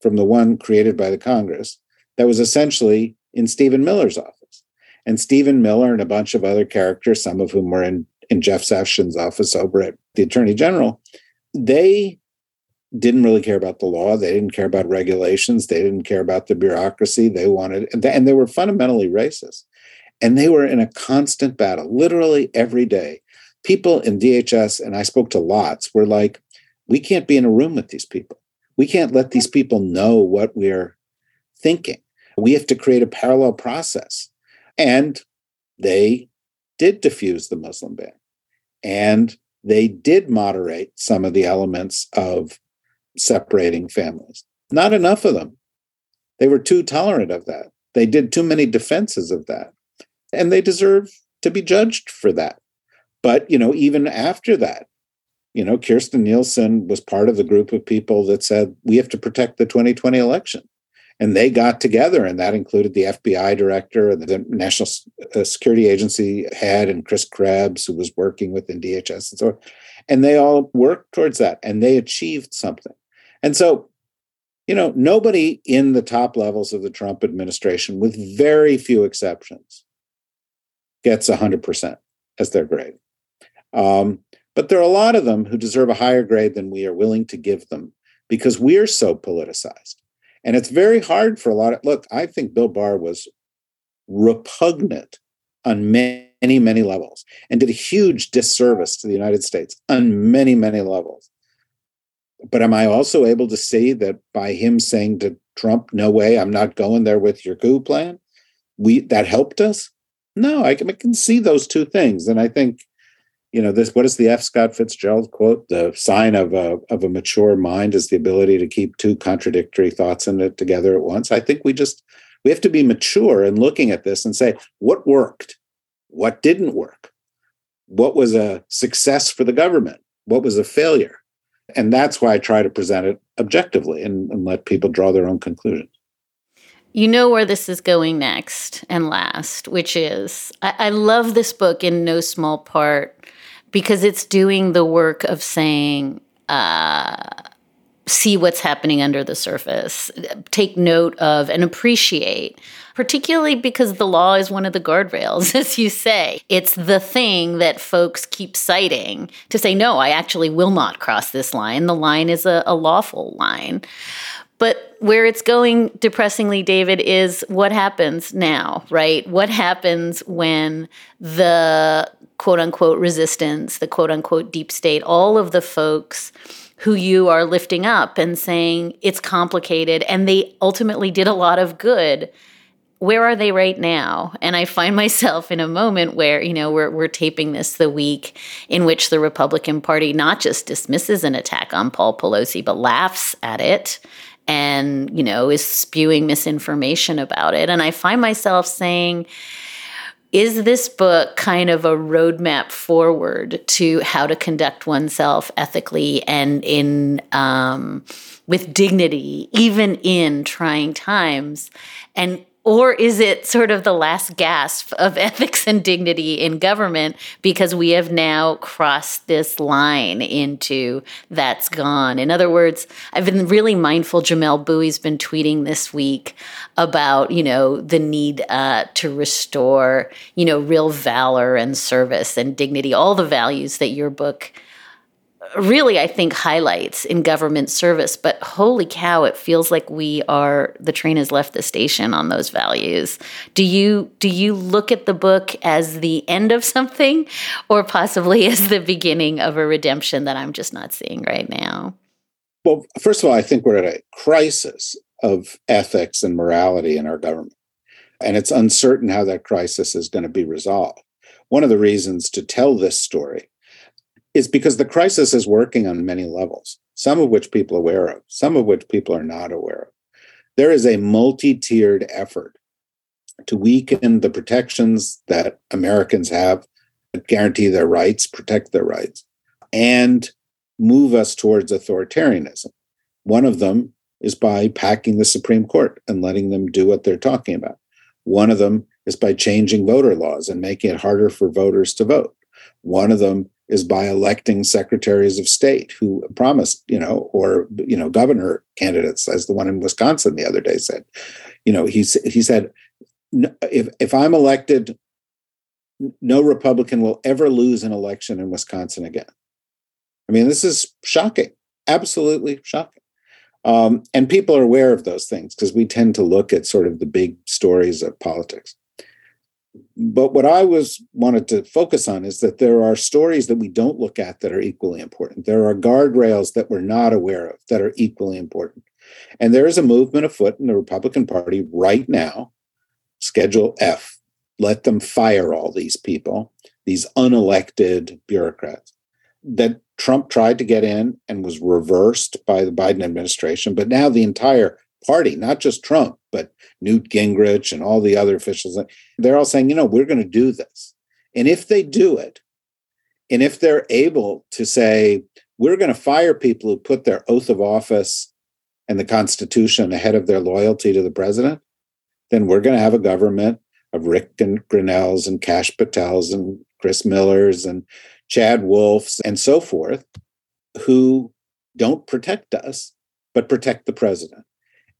from the one created by the Congress that was essentially in Stephen Miller's office. And Stephen Miller and a bunch of other characters, some of whom were in, in Jeff Sessions' office over at the Attorney General, they didn't really care about the law. They didn't care about regulations. They didn't care about the bureaucracy. They wanted, and they were fundamentally racist. And they were in a constant battle, literally every day people in DHS, and I spoke to lots, were like, we can't be in a room with these people. We can't let these people know what we're thinking. We have to create a parallel process. And they did diffuse the Muslim ban. And they did moderate some of the elements of separating families. Not enough of them. They were too tolerant of that. They did too many defenses of that. And they deserve to be judged for that. But, you know, even after that, you know, Kirstjen Nielsen was part of the group of people that said, we have to protect the 2020 election. And they got together, and that included the FBI director, and the National uh, Security Agency head, and Chris Krebs, who was working within DHS and so on. And they all worked towards that, and they achieved something. And so, you know, nobody in the top levels of the Trump administration, with very few exceptions, gets 100% as their grade. Um, but there are a lot of them who deserve a higher grade than we are willing to give them because we're so politicized. And it's very hard for a lot of look, I think Bill Barr was repugnant on many, many levels and did a huge disservice to the United States on many, many levels. But am I also able to see that by him saying to Trump, no way, I'm not going there with your coup plan, we that helped us? No, I can, I can see those two things. And I think you know this what is the f. Scott fitzgerald quote? The sign of a of a mature mind is the ability to keep two contradictory thoughts in it together at once. I think we just we have to be mature in looking at this and say what worked? What didn't work? What was a success for the government? What was a failure? And that's why i try to present it objectively and, and let people draw their own conclusions you know where this is going next and last, which is I, I love this book in no small part because it's doing the work of saying, uh, see what's happening under the surface, take note of and appreciate, particularly because the law is one of the guardrails, (laughs) as you say. It's the thing that folks keep citing to say, no, I actually will not cross this line. The line is a, a lawful line. But where it's going depressingly, David, is what happens now, right? What happens when the quote unquote resistance, the quote unquote deep state, all of the folks who you are lifting up and saying it's complicated and they ultimately did a lot of good where are they right now? And I find (laughs) myself in a moment where, you know, we're, we're taping this the week in which the Republican Party not just dismisses an attack on Paul Pelosi, but laughs at it and, you know, is spewing misinformation about it. And I find myself saying, is this book kind of a roadmap forward to how to conduct oneself ethically and in um, with dignity, even in trying times? And or is it sort of the last gasp of (laughs) ethics and dignity in government because we have now crossed this line into that's gone? In other words, I've been really mindful. Jamelle Bouie's been tweeting this week about, you know, the need uh, to restore, you know, real valor and service and dignity, all the values that your book really, I think, highlights in government service. But holy cow, it feels like we are the train has left the station on those values. Do you do you look at the book as the end of something, or possibly (laughs) as the beginning of a redemption that I'm just not seeing right now? Well, first of all, I think we're at a crisis of ethics and morality in our government. And it's uncertain how that crisis is going to be resolved. One of the reasons to tell this story is because the crisis is working on many levels, some of which people are aware of, some of which people are not aware of. There is a multi tiered effort to weaken the protections that Americans have that guarantee their rights, protect their rights, and move us towards authoritarianism. One of them is by packing the Supreme Court and letting them do what they're talking about. One of them is by changing voter laws and making it harder for voters to vote. One of them is by electing secretaries of state who promised, you know, or you know, governor candidates, as the one in Wisconsin the other day said. You know, he he said, if if I'm elected, no Republican will ever lose an election in Wisconsin again. I mean, this is shocking, absolutely shocking. Um, and people are aware of those things because we tend to look at sort of the big stories of politics but what I was wanted to focus on is that there are stories that we don't look at that are equally important. There are guardrails that we're not aware of that are equally important. And there is a movement afoot in the Republican Party right now, Schedule F. Let them fire all these people, these unelected bureaucrats that Trump tried to get in and was reversed by the Biden administration. But now the entire party, not just Trump, but Newt Gingrich and all the other officials, they're all saying, you know, we're going to do this. And if they do it, and if they're able to say, we're going to fire people who put their oath of office and the Constitution ahead of their loyalty to the president, then we're going to have a government of Ric and Grenells and Kash Patels and Chris Millers and Chad Wolfs and so forth who don't protect us, but protect the president.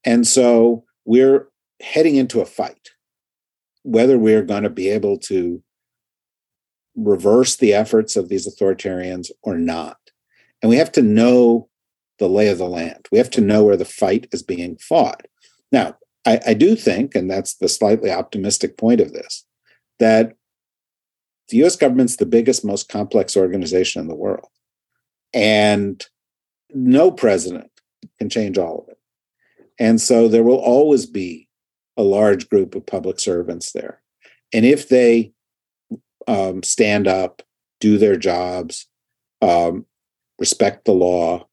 And so we're heading into a fight, whether we're going to be able to reverse the efforts of these authoritarians or not. And we have to know the lay of the land. We have to know where the fight is being fought. Now, I, I do think, and that's the slightly optimistic point of this, that the US government's the biggest, most complex organization in the world. And no president can change all of it. And so there will always be a large group of public servants there. And if they um, stand up, do their jobs, um, respect the law,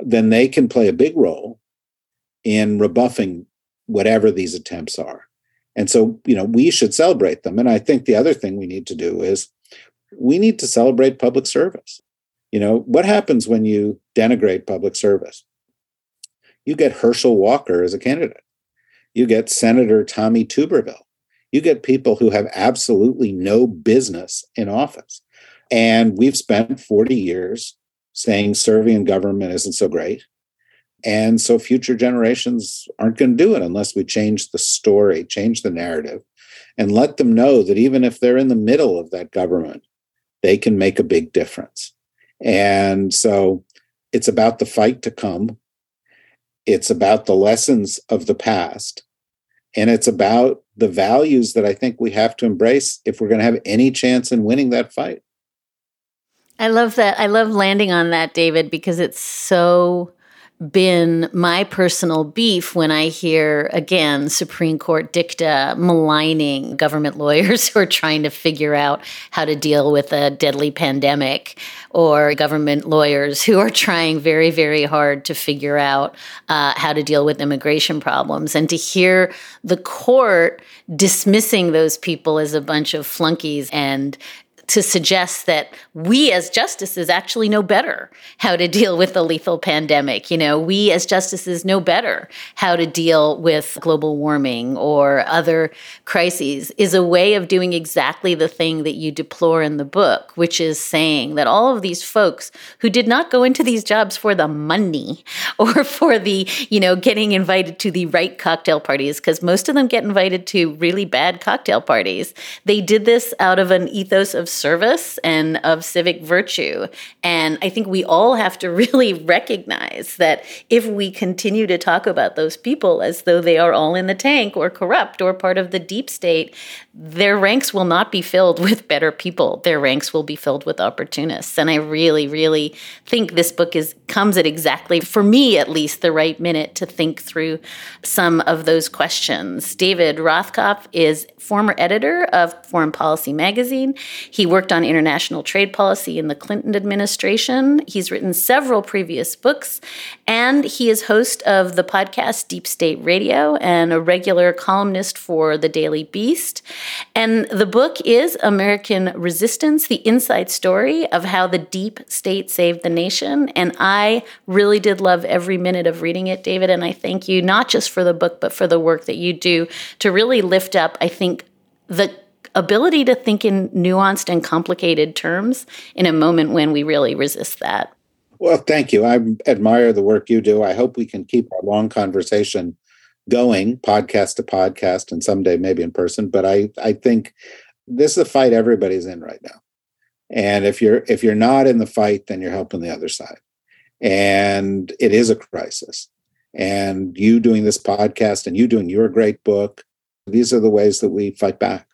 then they can play a big role in rebuffing whatever these attempts are. And so, you know, we should celebrate them. And I think the other thing we need to do is we need to celebrate public service. You know, what happens when you denigrate public service? You get Herschel Walker as a candidate. You get Senator Tommy Tuberville. You get people who have absolutely no business in office. And we've spent 40 years saying serving in government isn't so great. And so future generations aren't going to do it unless we change the story, change the narrative, and let them know that even if they're in the middle of that government, they can make a big difference. And so it's about the fight to come. It's about the lessons of the past. And it's about the values that I think we have to embrace if we're going to have any chance in winning that fight. I love that. I love landing on that, David, because it's so been my personal beef when I hear, again, Supreme Court dicta maligning government (laughs) lawyers who are trying to figure out how to deal with a deadly pandemic, or government lawyers who are trying very, very hard to figure out uh, how to deal with immigration problems. And to hear the court dismissing those people as a bunch of flunkies and to suggest that we as justices actually know better how to deal with the lethal pandemic. You know, we as justices know better how to deal with global warming or other crises is a way of doing exactly the thing that you deplore in the book, which is saying that all of these folks who did not go into these jobs for the money (laughs) or for the, you know, getting invited to the right cocktail parties, because most of them get invited to really bad cocktail parties. They did this out of an ethos of service and of civic virtue. And I think we all have to (laughs) really recognize that if we continue to talk about those people as though they are all in the tank or corrupt or part of the deep state, their ranks will not be filled (laughs) with better people. Their ranks will be filled with opportunists. And I really, really think this book is comes at exactly, for me at least, the right minute to think through some of those questions. David Rothkopf is former editor of Foreign Policy magazine. He worked on international trade policy in the Clinton administration. He's written several previous books, and he is host of the podcast Deep State Radio and a regular columnist for the Daily Beast. And the book is American Resistance The Inside Story of How the Deep State Saved the Nation. And I really did love every minute of reading it, David. And I thank you not just for the book, but for the work that you do to really lift up, I think, the ability to think in nuanced and complicated terms in a moment when we really resist that. Well, thank you. I admire the work you do. I hope we can keep our long conversation going, podcast to podcast, and someday maybe in person. But I, I think this is a fight everybody's in right now. And if you're if you're not in the fight, then you're helping the other side. And it is a crisis. And you doing this podcast and you doing your great book these are the ways that we fight back.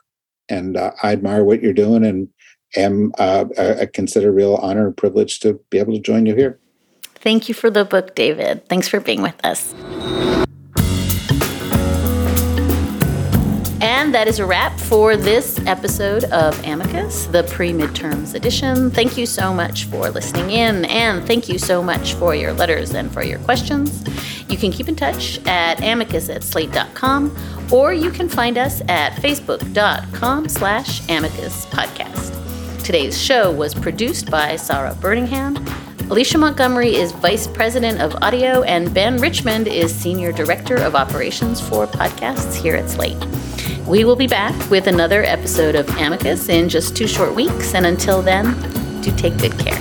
And uh, I admire what you're doing and am uh, I consider real honor and privilege to be able to join you here. Thank you for the book, David. Thanks for being with us. And that is a wrap for this episode of Amicus, the pre midterms edition. Thank you so much for listening in, and thank you so much for your letters and for your questions. You can keep in touch at amicus at slate.com or you can find us at facebook.com slash amicus podcast. Today's show was produced by Sarah Birmingham. Alicia Montgomery is Vice President of Audio, and Ben Richmond is Senior Director of Operations for Podcasts here at Slate. We will be back with another episode of Amicus in just two short weeks, and until then, do take good care.